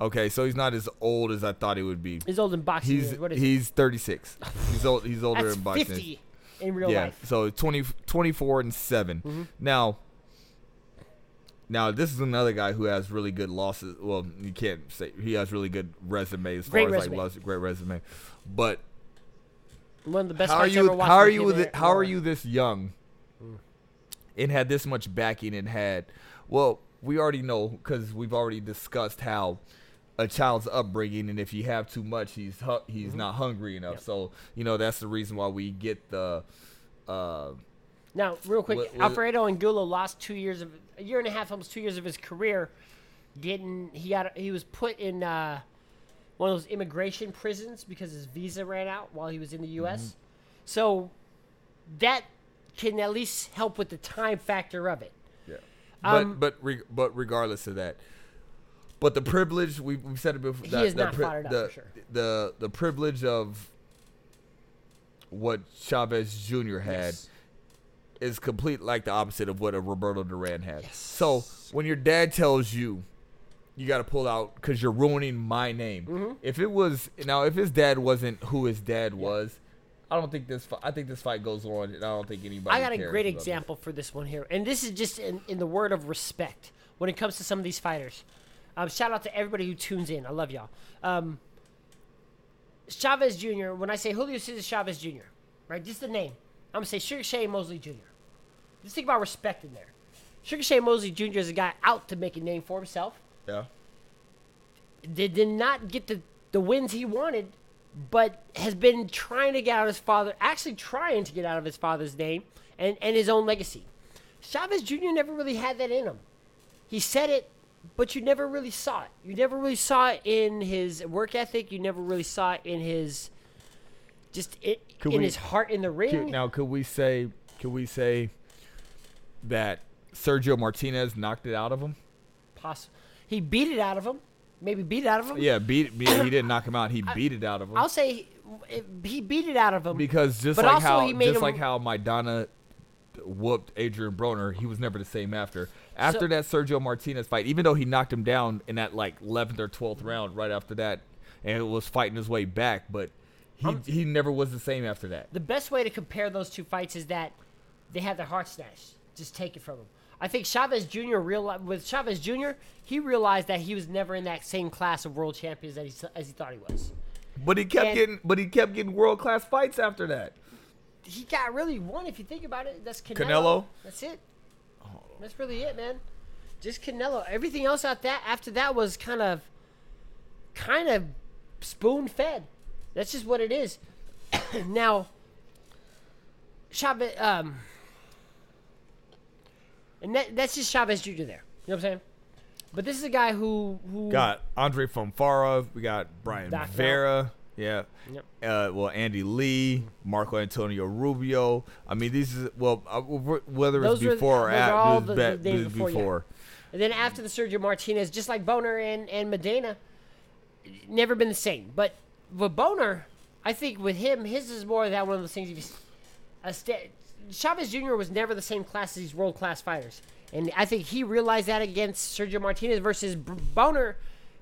Okay, so he's not as old as I thought he would be. He's old in boxing. He's years. What is he's 36. He's old. He's older that's in boxing. fifty in real yeah. life. Mm-hmm. So 20, 24 and 7. Now, now this is another guy who has really good losses. Well, you can't say he has really good resume as Great far as like losses, great resume. But One of the best how are you? How are you? him With and it, how are you this young? And had this much backing and had well, we already know because we've already discussed how a child's upbringing and if you have too much he's hu- he's Mm-hmm. not hungry enough so you know that's the reason why we get the uh Now, real quick, What- what- Alfredo Angulo lost two years of a year and a half, almost two years of his career. Getting he got he was put in uh, one of those immigration prisons because his visa ran out while he was in the U.S. Mm-hmm. So that can at least help with the time factor of it. Yeah. Um, but but re- but regardless of that, but the privilege we we said it before. He that- is the not fired up, the, for sure. The the privilege of what Chavez Jr. had Yes. Is complete like the opposite of what a Roberto Duran had. So when your dad tells you you got to pull out because you're ruining my name. Mm-hmm. If it was now, if his dad wasn't who his dad was, I don't think this. I think this fight goes on, and I don't think anybody. I got a great about this. example for this one here, and this is just in, in the word of respect when it comes to some of these fighters. Um, shout out to everybody who tunes in. I love y'all. Um, Chavez Jr. When I say Julio Cesar Chavez Jr., right, just the name, I'm gonna say Sugar Shane Mosley Jr. Just think about respect in there. Sugar Shane Mosley Jr. is a guy out to make a name for himself. Yeah. Did, did not get the, the wins he wanted, but has been trying to get out of his father, actually trying to get out of his father's name and, and his own legacy. Chavez Jr. never really had that in him. He said it, but you never really saw it. You never really saw it in his work ethic. You never really saw it in his just it, Could in we- his heart in the ring. Could- ring. Now, could we say could we say that Sergio Martinez knocked it out of him? Poss- he beat it out of him. Maybe beat it out of him. Yeah, beat, beat he didn't knock him out. He beat it out of him. I'll say he, he beat it out of him. because just like how just him- like how Maidana whooped Adrien Broner, he was never the same after. After So- that Sergio Martinez fight, even though he knocked him down in that like 11th or 12th round right after that and was fighting his way back, but he um, he never was the same after that. the best way to compare those two fights is that they had their heart snatched. Just take it from him. I think Chavez Jr. real with Chavez Jr. He realized that he was never in that same class of world champions that he, as he thought he was. But he kept And- getting but he kept getting world-class fights after that. He got really one if you think about it. That's Canelo. Canelo? That's it. That's really it, man. Just Canelo. Everything else out that after that was kind of, kind of spoon fed. That's just what it is. now, Chavez, um, and that, that's just Chavez Jr. there. You know what I'm saying? But this is a guy who who Got Andre Fonfara, we got Brian out. Vera, yeah. Yep. Uh, well, Andy Lee, Marco Antonio Rubio. I mean, these is well, uh, whether it's Those were- before or after, all it was the- the it was before, yeah. And then after the Sergio Martinez, just like Boner and, and Medina, never been the same. But with Boner, I think with him, his is more that one of those things. You just, a sta- Chavez Jr. was never the same class as these world class fighters, and I think he realized that against Sergio Martinez versus Boner.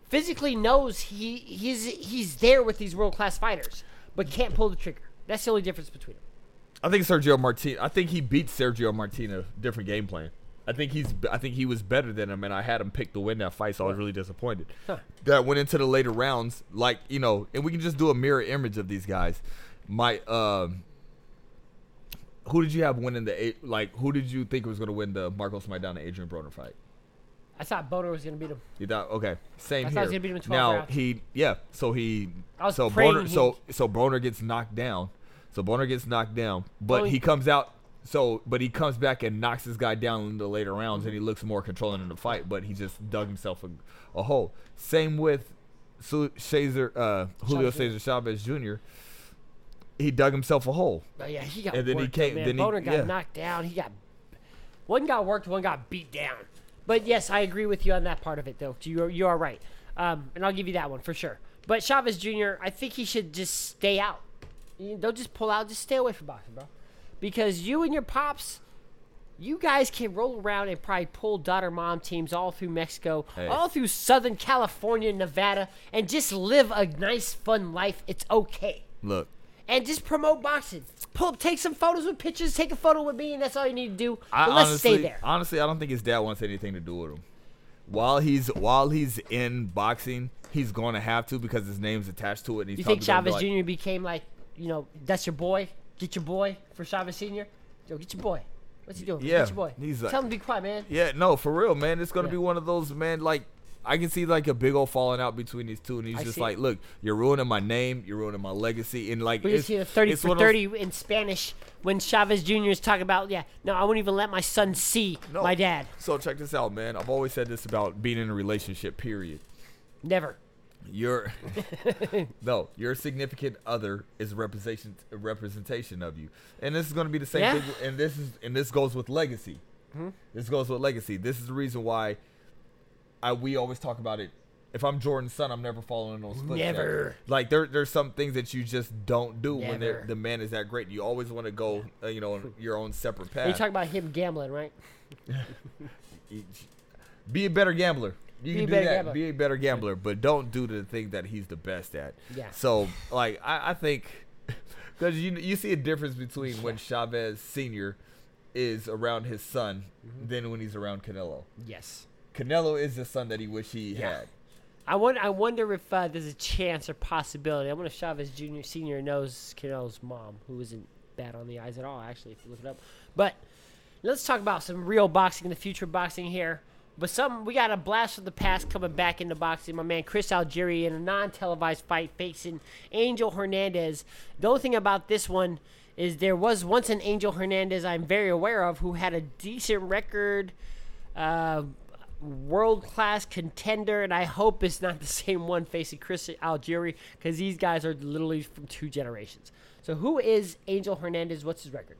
Physically knows he he's he's there with these world class fighters, but can't pull the trigger. That's the only difference between them. I think Sergio Martinez. I think he beat Sergio Martinez. Different game plan. I think he's. I think he was better than him, and I had him pick to win that fight, so I was really disappointed. Huh. That went into the later rounds, like you know, and we can just do a mirror image of these guys. My, um, who did you have winning the? Like, who did you think was going to win the Marcos Maidana Adrien Broner fight? I thought Boner was going to beat him. You thought okay, same I thought here. he was gonna beat him in now rounds. he yeah, so he I was so Boner he- so so Boner gets knocked down. So Boner gets knocked down, but Well, he- comes out so but he comes back and knocks this guy down in the later rounds and he looks more controlling in the fight, but he just dug himself a, a hole. Same with Su- uh, Julio Chavez. Cesar Chavez Jr. He dug himself a hole. But yeah, he got And then he worked, came- Man. then he- got yeah. knocked down. He got one got worked, one got beat down. But yes, I agree with you on that part of it, though. You are, you are right, um, and I'll give you that one for sure. But Chavez Jr., I think he should just stay out. Don't just pull out. Just stay away from boxing, bro. Because you and your pops, you guys can roll around and probably pull daughter mom teams all through Mexico, Hey. all through Southern California, Nevada, and just live a nice, fun life. It's okay Look, and just promote boxing. Pull, up, take some photos with pictures. Take a photo with me, and that's all you need to do. I But let's honestly, stay there. Honestly, I don't think his dad wants anything to do with him. While he's while he's in boxing, he's going to have to because his name's attached to it. And he's you think Chavez gonna Jr. became like, you know, that's your boy? Get your boy for Chavez Senior. Yo, get your boy. What's he doing? Yeah, get your boy. he's like- Tell him to be quiet, man. Yeah, no, for real, man. It's going to Yeah. be one of those, man. Like I can see like a big old falling out between these two, and he's I just see like, look, you're ruining my name, you're ruining my legacy, and like We it's, see the 30 it's for of those- 30 in Spanish when Chavez Jr. is talking about, yeah, no, I won't even let my son see No. my dad. So check this out, man. I've always said this about being in a relationship. Period. Never. Your no, your significant other is representation a representation of you, and this is going to be the same Yeah. thing. And this is and this goes with legacy. Mm-hmm. This goes with legacy. This is the reason why I we always talk about it. If I'm Jordan's son, I'm never following those footsteps. Never. Like there, there's some things that you just don't do when Never. the man is that great. You always want to go, uh, you know, on your own separate path. You talk about him gambling, right? be a better gambler. You Be can a do better that. gambler. Be a better gambler, but don't do the thing that he's the best at. Yeah. So, like, I, I think because you you see a difference between when Chavez Senior is around his son Mm-hmm. than when he's around Canelo. Yes. Canelo is the son that he wish he Yeah. had. I wonder, I wonder if uh, there's a chance or possibility. I wonder if Chavez Jr. Sr. knows Canelo's mom, who isn't bad on the eyes at all, actually, if you look it up. But let's talk about some real boxing in the future boxing here. But some we got a blast from the past coming back into boxing. My man Chris Algieri in a non-televised fight facing Angel Hernandez. The only thing about this one is there was once an Angel Hernandez I'm very aware of who had a decent record. Uh, world class contender, and I hope it's not the same one facing Chris Algieri because these guys are literally from two generations. So who is Angel Hernandez? What's his record?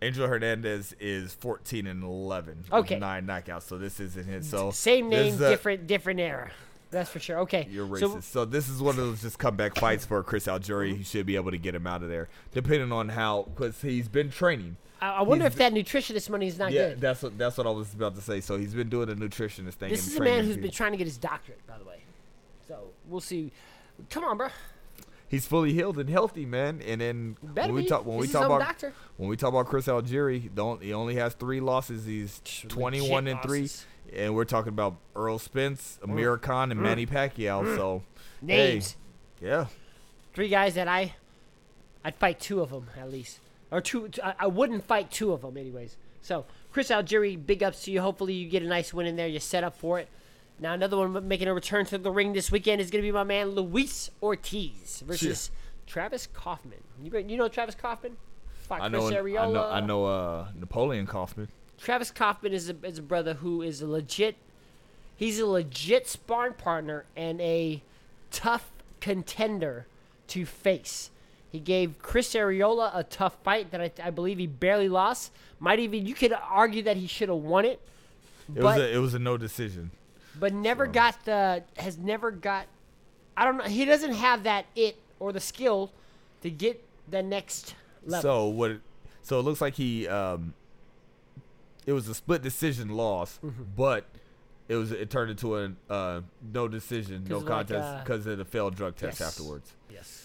Angel Hernandez is 14 and 11. with Okay. Nine knockouts. So this isn't his. So Same name, a- different different era. That's for sure. Okay. You're racist. So So, this is one of those just comeback fights for Chris Algieri. He should be able to get him out of there, depending on how, because he's been training. I, I wonder he's if that nutritionist money is not yeah, good. that's what that's what I was about to say. So he's been doing the nutritionist thing. This is a man who's people. been trying to get his doctorate, by the way. So we'll see. Come on, bro. He's fully healed and healthy, man. And then when we talk when He's we talk about doctor. when we talk about Chris Algieri, don't he only has three losses. He's 21 and three, losses. and we're talking about Errol Spence, mm. Amir Khan, and mm. Manny Pacquiao. Mm. So Names. hey, yeah. Three guys that I, I'd fight two of them at least, or two. I, I wouldn't fight two of them anyways. So Chris Algieri, big ups to you. Hopefully you get a nice win in there. You're set up for it. Now another one making a return to the ring this weekend is going to be my man Luis Ortiz versus Travis Kauffman. You you know Travis Kauffman? Fought I know, Chris I know, I know. Uh, Napoleon Kaufman. Travis Kauffman is a, is a brother who is a legit. He's a legit sparring partner and a tough contender to face. He gave Chris Arreola a tough fight that I, I believe he barely lost. Might even you could argue that he should have won it, It but was a, it was a no decision. but never so. got the has never got. I don't know. He doesn't have that it or the skill to get the next level. So what? it- So it looks like he. Um, it was a split decision loss, Mm-hmm. but it was it turned into a uh, no decision, no 'Cause of like, contest uh, because of the failed drug test yes. afterwards. yes.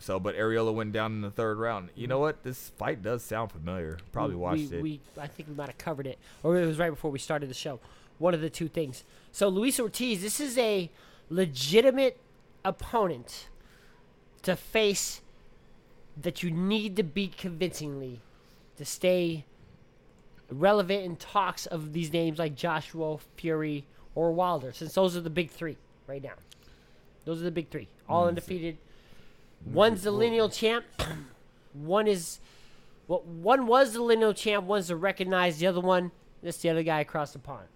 So, but Arreola went down in the third round. You know mm-hmm. what? This fight does sound familiar. Probably we, watched we, it. We, I think we might have covered it, or it was right before we started the show. One of the two things. So Luis Ortiz, this is a legitimate opponent to face that you need to beat convincingly to stay relevant in talks of these names like Joshua, Fury, or Wilder, since those are the big three right now. Those are the big three, all mm. undefeated. One's the lineal champ. one is, well, one was the lineal champ. One's the recognized. The other one, that's the other guy across the pond,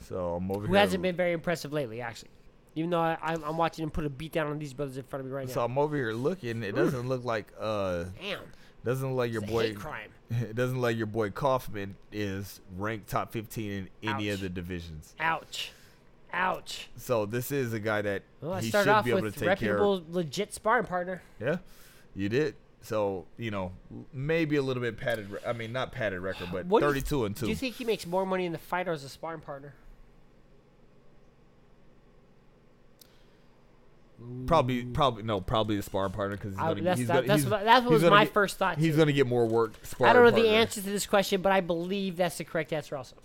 so I'm over who here. hasn't been very impressive lately, actually. Even though I, I'm, I'm watching him put a beat down on these brothers in front of me right now. So. I'm over here looking. It doesn't look like uh Damn, doesn't look like your it's a boy hate crime. it doesn't look like your boy Kauffman is ranked top 15 in any Ouch. of the divisions. Ouch, ouch. So this is a guy that Well, I he started should off be able with to take care of. reputable, legit sparring partner. Yeah, you did. So you know, maybe a little bit padded. re- I mean, not padded record, but What do you- 32 and two. Do you think he makes more money in the fight or as a sparring partner? probably, probably no, probably the sparring partner because he's I- gonna. that's he's that, gonna, that's he's- what, that he's was gonna my get- first thought. He's too. gonna get more work. Sparring I don't know the partner. answer to this question, but I believe that's the correct answer. Also,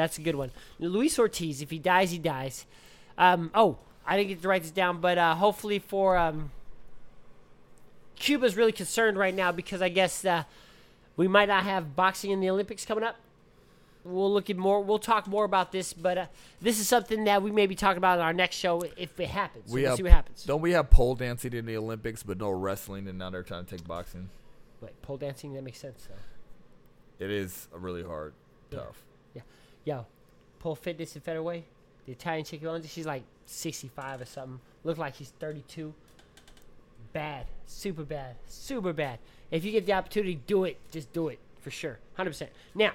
that's a good one. Luis Ortiz, if he dies, he dies. Um, oh, I didn't get to write this down, but uh, hopefully for um, Cuba's really concerned right now because I guess uh, we might not have boxing in the Olympics coming up. We'll look at more. We'll talk more about this, but uh, this is something that we may be talking about in our next show if it happens. So We we'll have, see what happens. Don't we have pole dancing in the Olympics, but no wrestling, and now they're trying to take boxing? Wait, pole dancing that makes sense. Though. It is a really hard, Yeah. tough. Yo, pole fitness and featherweight. The Italian chick who owns it, she's like 65 or something. Look like she's 32. Bad, super bad, super bad. If you get the opportunity, do it. Just do it for sure, 100%. Now,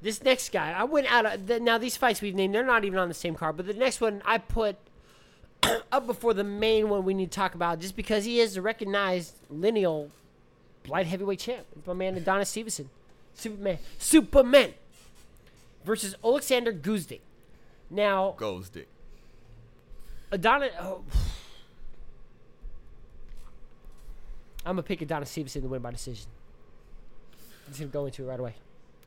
this next guy, I went out. Of, the, now these fights we've named, they're not even on the same card. But the next one I put up before the main one we need to talk about, just because he is a recognized lineal light heavyweight champ. It's my man Adonis Stevenson, Superman, Superman versus Alexander Gvozdyk. Now, Gvozdyk. Adonis. Oh. I'm gonna pick Adonis Stevenson to win by decision. I'm gonna go into it right away.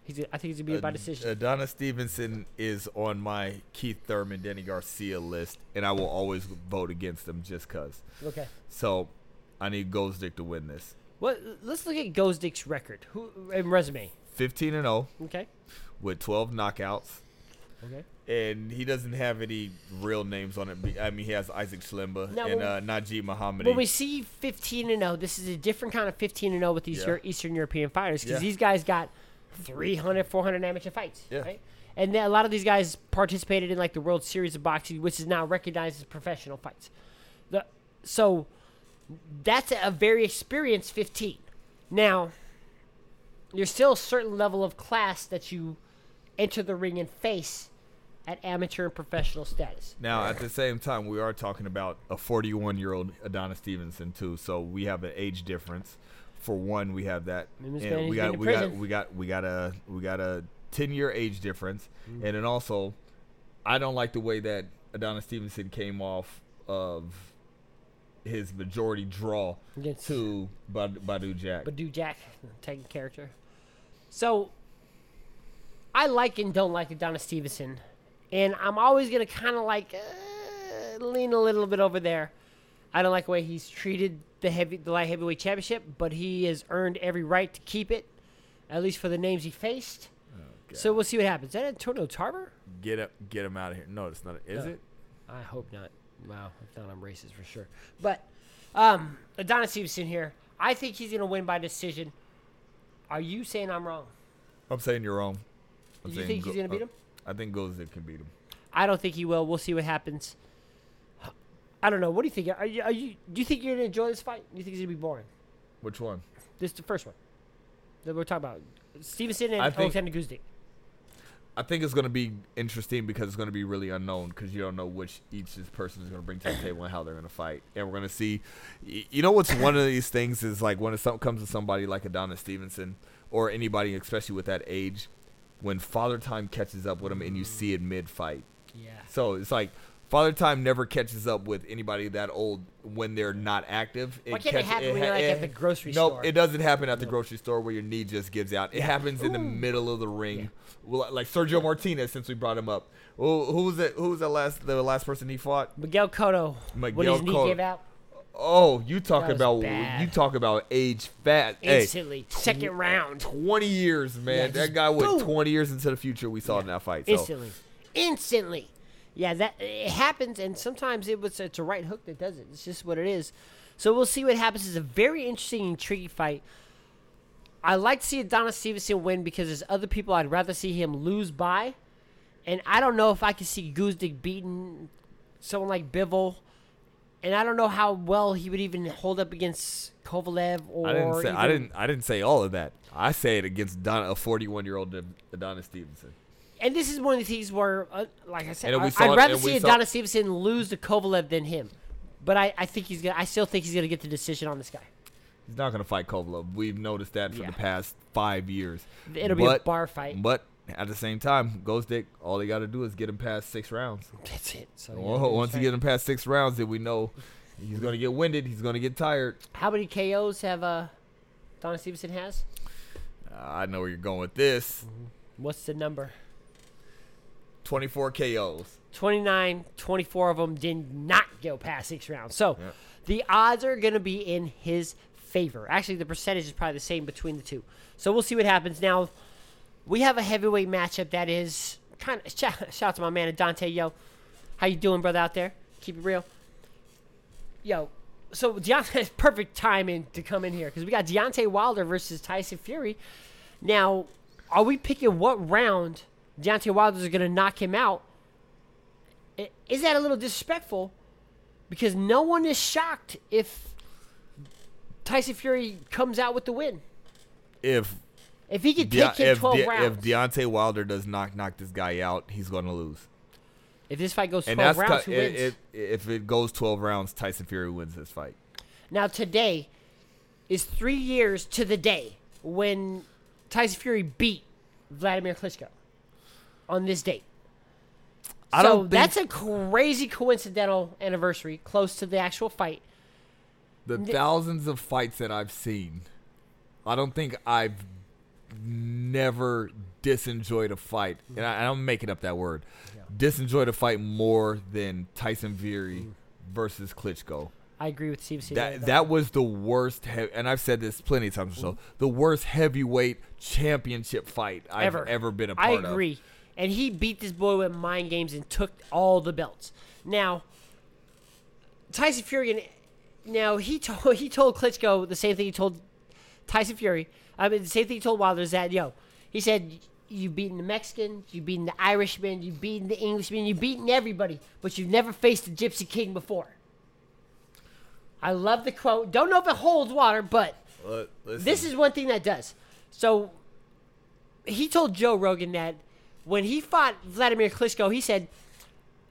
He's. I think he's gonna be by decision. Adonis Stevenson is on my Keith Thurman, Danny Garcia list, and I will always vote against him just cause. okay. So, I need Gvozdyk to win this. What? Let's look at Gvozdyk's record. Who and resume? 15 and 0 Okay. With 12 knockouts, Okay. and he doesn't have any real names on it. I mean, he has Isaac Chilemba Now, and uh, Najee Muhammad. When we see 15 and 0, this is a different kind of 15 and 0 with these Yeah. Eastern European fighters because Yeah. these guys got 300, 400 amateur fights, Yeah. right? and then a lot of these guys participated in like the World Series of Boxing, which is now recognized as professional fights. The so that's a very experienced 15. Now, there's still a certain level of class that you enter the ring and face at amateur and professional status. Now, at the same time, we are talking about a 41 year old Adonis Stevenson too, so we have an age difference. For one, we have that. And he's and been- we got we got we got we got a we got a 10 year age difference, Mm-hmm. and then also, I don't like the way that Adonis Stevenson came off of his majority draw Against to Bad- Badou Jack. Badou Jack, taking character. So, I like and don't like Adonis Stevenson, and I'm always gonna kind of like uh, lean a little bit over there. I don't like the way he's treated the heavy, the light heavyweight championship, but he has earned every right to keep it, at least for the names he faced. so we'll see what happens. Is that Antonio Tarver? get him get him out of here. No, it's not. Is No. it? I hope not. Wow, if not, I'm racist for sure. But um, Adonis Stevenson here. I think he's gonna win by decision. Are you saying I'm wrong? I'm saying you're wrong. I'm You saying think he's gonna beat uh, him? I think Gvozdyk can beat him. I don't think he will. We'll see what happens. I don't know. What do you think? Are you, are you do you think you're gonna enjoy this fight? Do you think it's gonna be boring? Which one? This is the first one that we're talking about. Stevenson and I think- Alexander Gvozdyk. I think it's going to be interesting because it's going to be really unknown because you don't know which each this person is going to bring to the table and how they're going to fight. And we're going to see. You know what's one of these things is like when it comes to somebody like Adonis Stevenson or anybody, especially with that age, when Father Time catches up with him and you see it mid fight. Yeah. So it's like Father Time never catches up with anybody that old when they're not active. Why can't it catch- happen when you're, like, at the grocery nope, store? it doesn't happen at the grocery store where your knee just gives out. It Yeah. happens in the middle of the ring, Well, like Sergio Martinez. Since we brought him up, who, who was it? Who was the last the last person he fought? Miguel Cotto. Miguel when his knee Cotto. gave out Oh, you talk about bad. you talk about age fat. Hey, instantly, second round, twenty years, man. Yeah, that guy went boom. twenty years into the future. We saw in that fight. So. instantly, instantly. Yeah, that it happens, and sometimes it was it's a right hook that does it. It's just what it is. So we'll see what happens. It's a very interesting, intriguing fight. I like to see Adonis Stevenson win because there's other people I'd rather see him lose by, and I don't know if I can see Gvozdyk beating someone like Bivol, and I don't know how well he would even hold up against Kovalev or I didn't say I didn't I didn't say all of that. I say it against Don, a 41 year old Adonis Stevenson. And this is one of the things where, uh, like I said, I, I'd it- rather see Adonis Stevenson lose to Kovalev than him. But I, I think he's gonna. I still think he's gonna get the decision on this guy. He's not to fight Kovalev. We've noticed that for Yeah. the past five years. It'll be a bar fight. But at the same time, Gvozdyk, all they got to do is get him past six rounds. That's it. So once you get him past six rounds, then we know he's going to get winded. He's going to get tired. how many KOs have uh, Adonis Stevenson has? Uh, I know where you're going with this. What's the number? 24 KOs. 29, 24 of them did not go past six rounds. So Yeah. the odds are going to be in his favor. Actually, the percentage is probably the same between the two. So we'll see what happens. Now, we have a heavyweight matchup that is kind of shout, shout out to my man Dante. Yo, how you doing, brother? Out there, keep it real. Yo, so Deontay's perfect timing to come in here because we got Deontay Wilder versus Tyson Fury. Now, are we picking what round Deontay Wilder is going to knock him out? Is that a little disrespectful? Because no one is shocked if Tyson Fury comes out with the win. If If he could De- take him if, 12 De- rounds. if Deontay Wilder does not knock this guy out, he's going to lose. If this fight goes 12 rounds, who wins? it, if it goes 12 rounds, Tyson Fury wins this fight. now, today is three years to the day when Tyson Fury beat Vladimir Klitschko on this date. I so don't think that's a crazy coincidental anniversary, close to the actual fight. the thousands of fights that I've seen. I don't think I've never disenjoyed a fight, and I, I'm making up that word. Disenjoyed a fight more than Tyson Fury versus Klitschko. I agree with Steve. That that was the worst, he- and I've said this plenty of times. So mm-hmm. the worst heavyweight championship fight I've ever been a part of. I of. agree. And he beat this boy with mind games and took all the belts. Now, Tyson Fury, and- now he told he told Klitschko the same thing he told Tyson Fury. I mean, the same thing he told Wilder is that yo, he said You've beaten the Mexican, you've beaten the Irishman, you've beaten the Englishman, you've beaten everybody, but you've never faced the Gypsy King before. I love the quote. Don't know if it holds water, but this is one thing that does. So he told Joe Rogan that when he fought Vladimir Klitschko, he said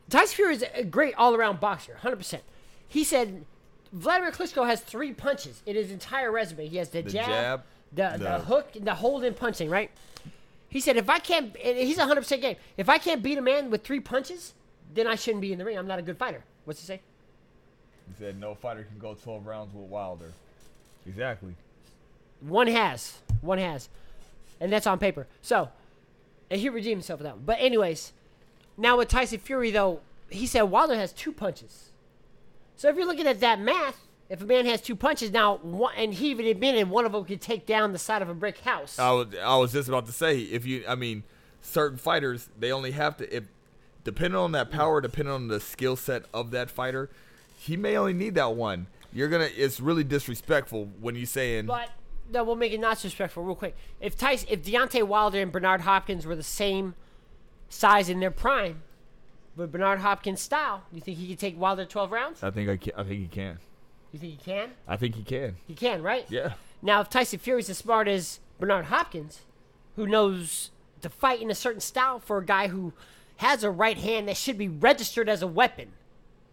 Tyson Fury is a great all-around boxer, 100%. He said Vladimir Klitschko has three punches in his entire resume. He has the, The jab, jab, the, the, hook, the hold and punching, right? He said if I can't, he's 100% game. If I can't beat a man with three punches, then I shouldn't be in the ring. I'm not a good fighter. What's he say? He said no fighter can go 12 rounds with Wilder. Exactly. One has. One has. And that's on paper. So, and he redeemed himself with that one. But, anyways, now with Tyson Fury, though, he said Wilder has two punches. So, if you're looking at that math, if a man has two punches now, one, and he even admitted one of them could take down the side of a brick house. I was I was just about to say if you I mean certain fighters they only have to if depending on that power depending on the skill set of that fighter he may only need that one. You're gonna it's really disrespectful when you saying But no, we'll make it not disrespectful real quick. If Tyson, if Deontay Wilder and Bernard Hopkins were the same size in their prime, but Bernard Hopkins' style, you think he could take Wilder 12 rounds? I think I can, I think he can. You think he can? I think he can. He can, right? Yeah. Now, if Tyson Fury's as smart as Bernard Hopkins, who knows to fight in a certain style for a guy who has a right hand that should be registered as a weapon,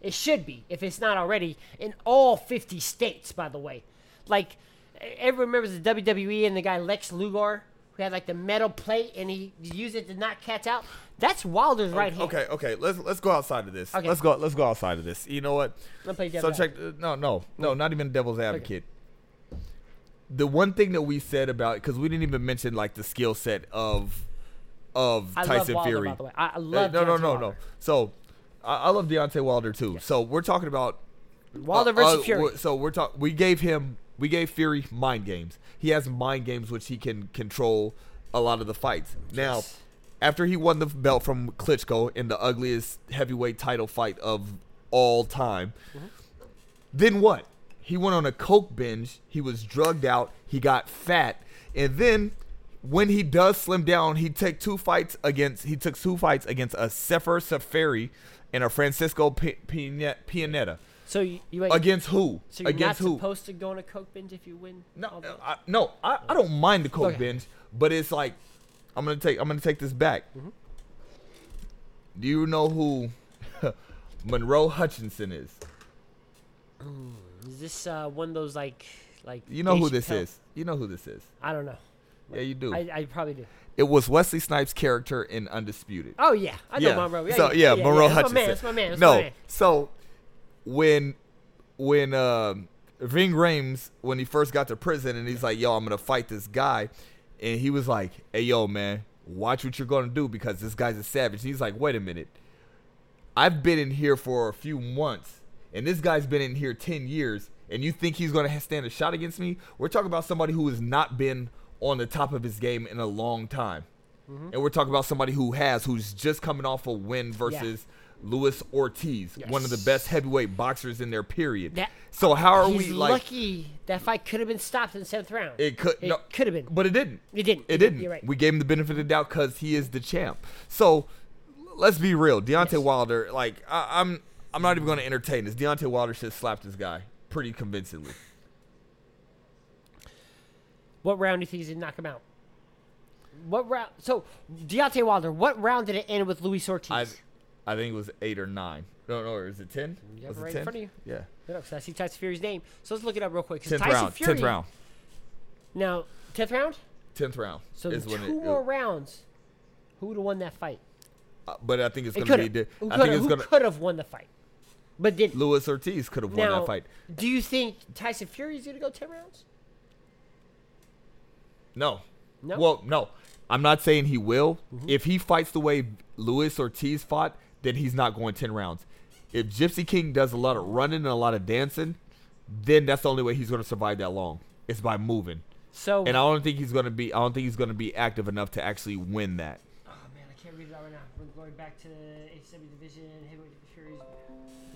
it should be, if it's not already, in all 50 states, by the way. Like, everyone remembers the WWE and the guy Lex Luger, who had like the metal plate and he used it to not catch out? That's Wilder's right hand. Okay, okay. Let's let's go outside of this. Okay. Let's go let's go outside of this. You know what? Let's play So check. uh, No, no, no. Not even devil's advocate. The one thing that we said about because we didn't even mention like the skill set of of I love Tyson Wilder, Fury. by the way. I- I Uh, love no, no, Deontay no, no. Wilder. So I, I love Deontay Wilder too. So we're talking about Wilder uh, versus uh, Fury. So we're talking. We gave him. We gave Fury mind games. He has mind games which he can control a lot of the fights. Now, after he won the belt from Klitschko in the ugliest heavyweight title fight of all time, Mm-hmm. then what? He went on a coke binge. He was drugged out. He got fat, and then when he does slim down, he took two fights against. He took two fights against a Sefer Seferi and a Francisco P- Piane- Pianeta. So you, you Against who? so you're against not who? supposed to go on a coke binge if you win? No, I, no, I, I don't mind the coke Okay. binge, but it's like I'm gonna take I'm gonna take this back. Mm-hmm. Do you know who Monroe Hutchinson is? Is this uh, one of those like like? You know who this is. You know who this is. I don't know. Yeah, you do. I, I probably do. it was Wesley Snipes' character in Undisputed. Oh yeah, I know Monroe. Yeah, so yeah, yeah, Monroe That's Hutchinson. my man. That's my man. That's no, my man. so when when um, Ving Rhames when he first got to prison and he's like, "Yo, I'm gonna fight this guy," and he was like, "Hey, yo, man, watch what you're gonna do because this guy's a savage." And he's like, "Wait a minute, I've been in here for a few months, and this guy's been in here ten years, and you think he's gonna stand a shot against me? We're talking about somebody who has not been on the top of his game in a long time." And we're talking about somebody who has, who's just coming off a win versus Luis Ortiz, one of the best heavyweight boxers in their period. That- so how are we like? lucky that fight could have been stopped in the seventh round. It could It no, could have been. but it didn't. It didn't. It didn't. You're right. We gave him the benefit of the doubt because he is the champ. So let's be real. Deontay Yes. Wilder, like I, I'm, I'm not even going to entertain this. Deontay Wilder should slapped this guy pretty convincingly. What round do you think he's gonna knock him out? What round? So Deontay Wilder. What round did it end with Luis Ortiz? I, I think it was eight or nine. No, no, or is it ten? You Was it it right in 10? front of you. Yeah, You know, 'cause I see Tyson Fury's name. So let's look it up real quick. 'cause tenth Tyson round. Fury, Tenth round. Now, tenth round. Tenth round. So is two when it- more rounds. Who would have won that fight? Uh, but I think it's It going could to have. be. Who di- I think it's could going to. could have won the fight, but didn't. Luis Ortiz could have won now, that fight. do you think Tyson Fury is gonna go ten rounds? No. No. Well, no. I'm not saying he will. Mm-hmm. If he fights the way Luis Ortiz fought, then he's not going 10 rounds. If Gypsy King does a lot of running and a lot of dancing, then that's the only way he's going to survive that long. It's by moving. So. And I don't think he's going to be I don't think he's going to be active enough to actually win that. oh man, I can't read it out right now. We're going back to HW division. Heavyweight Fury's.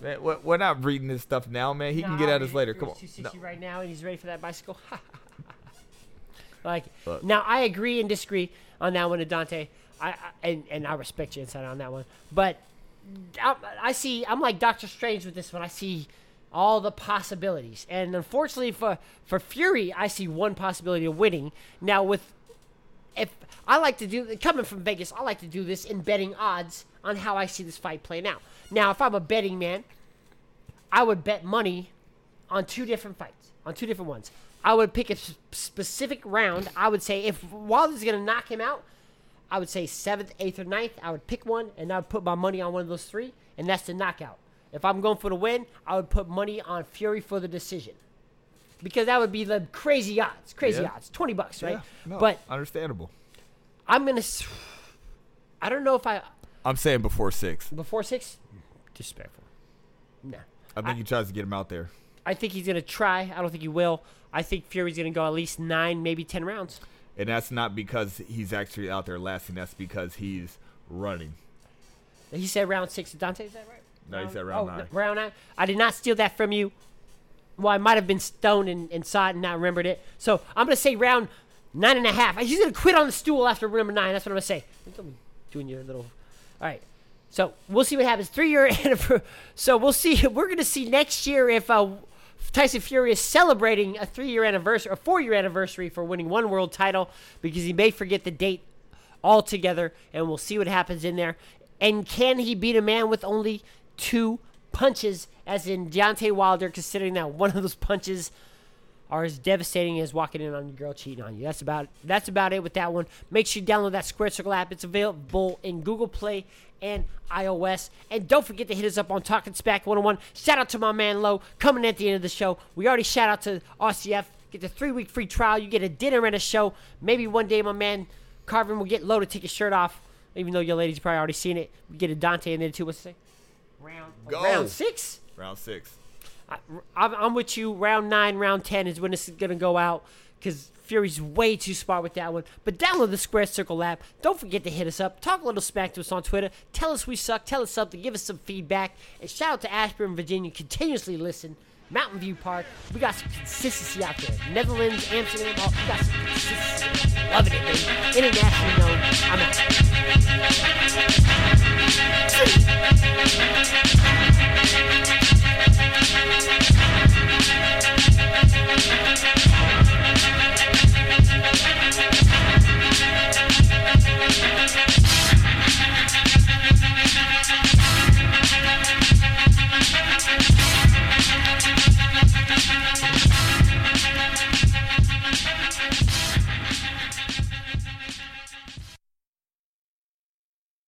Man, we're, we're not reading this stuff now, man. He can get at us later. Come on. Fury's No. 260 right now, and he's ready for that bicycle. like, Look. now I agree and disagree. on that one, Dante. I, I and, and I respect your insight on that one, but I, see. I'm like Doctor Strange with this one. I see all the possibilities, and unfortunately for for Fury, I see one possibility of winning. Now with if I like to do coming from Vegas, I like to do this in betting odds on how I see this fight playing out. Now, if I'm a betting man, I would bet money on two different fights, on two different ones. I would pick a specific round. I would say if Wilder's going to knock him out, I would say seventh, eighth, or ninth. I would pick one, and I would put my money on one of those three, and that's the knockout. If I'm going for the win, I would put money on Fury for the decision, because that would be the crazy odds. Crazy Yeah. odds, twenty bucks, right? Yeah, no, But understandable. I'm gonna. I don't know if I I'm saying before six. before six. Disrespectful. No. I think he tries to get him out there. I think he's gonna try. I don't think he will. I think Fury's gonna go at least nine, maybe ten rounds. And that's not because he's actually out there lasting. That's because he's running. He said round six. Dante, is that right? No, he said round oh, nine. no, round nine. I did not steal that from you. Well, I might have been stoned and, and saw it and not remembered it. So I'm gonna say round nine and a half. He's gonna quit on the stool after number nine. That's what I'm gonna say. Doing your little. All right. So we'll see what happens. Three year anniversary. So we'll see. We're gonna see next year if uh, Tyson Fury is celebrating a three year anniversary, or four year anniversary for winning one world title because he may forget the date altogether, and we'll see what happens in there. And can he beat a man with only two punches, as in Deontay Wilder, considering that one of those punches are as devastating as walking in on your girl cheating on you. That's about that's about it with that one. Make sure you download that Square Circle app. It's available in Google Play and iOS. And don't forget to hit us up on Talking Spack 101. Shout out to my man Low coming at the end of the show. We already shout out to RCF. Get the three week free trial. You get a dinner and a show. Maybe one day my man Carvin will get Low to take his shirt off. Even though your ladies probably already seen it. We get a Dante in there too. What's it say? Round Go. round six. Round six. I, I'm, with you. Round nine, round ten is when this is gonna go out because Fury's way too smart with that one. But download the Square Circle app. Don't forget to hit us up. Talk a little smack to us on Twitter. Tell us we suck. Tell us something. Give us some feedback. And shout out to Ashburn, Virginia. Continuously listen. Mountain View Park. We got some consistency out there. Netherlands, Amsterdam, all, we got some consistency. Loving it, baby. Internationally known. I'm out. We'll.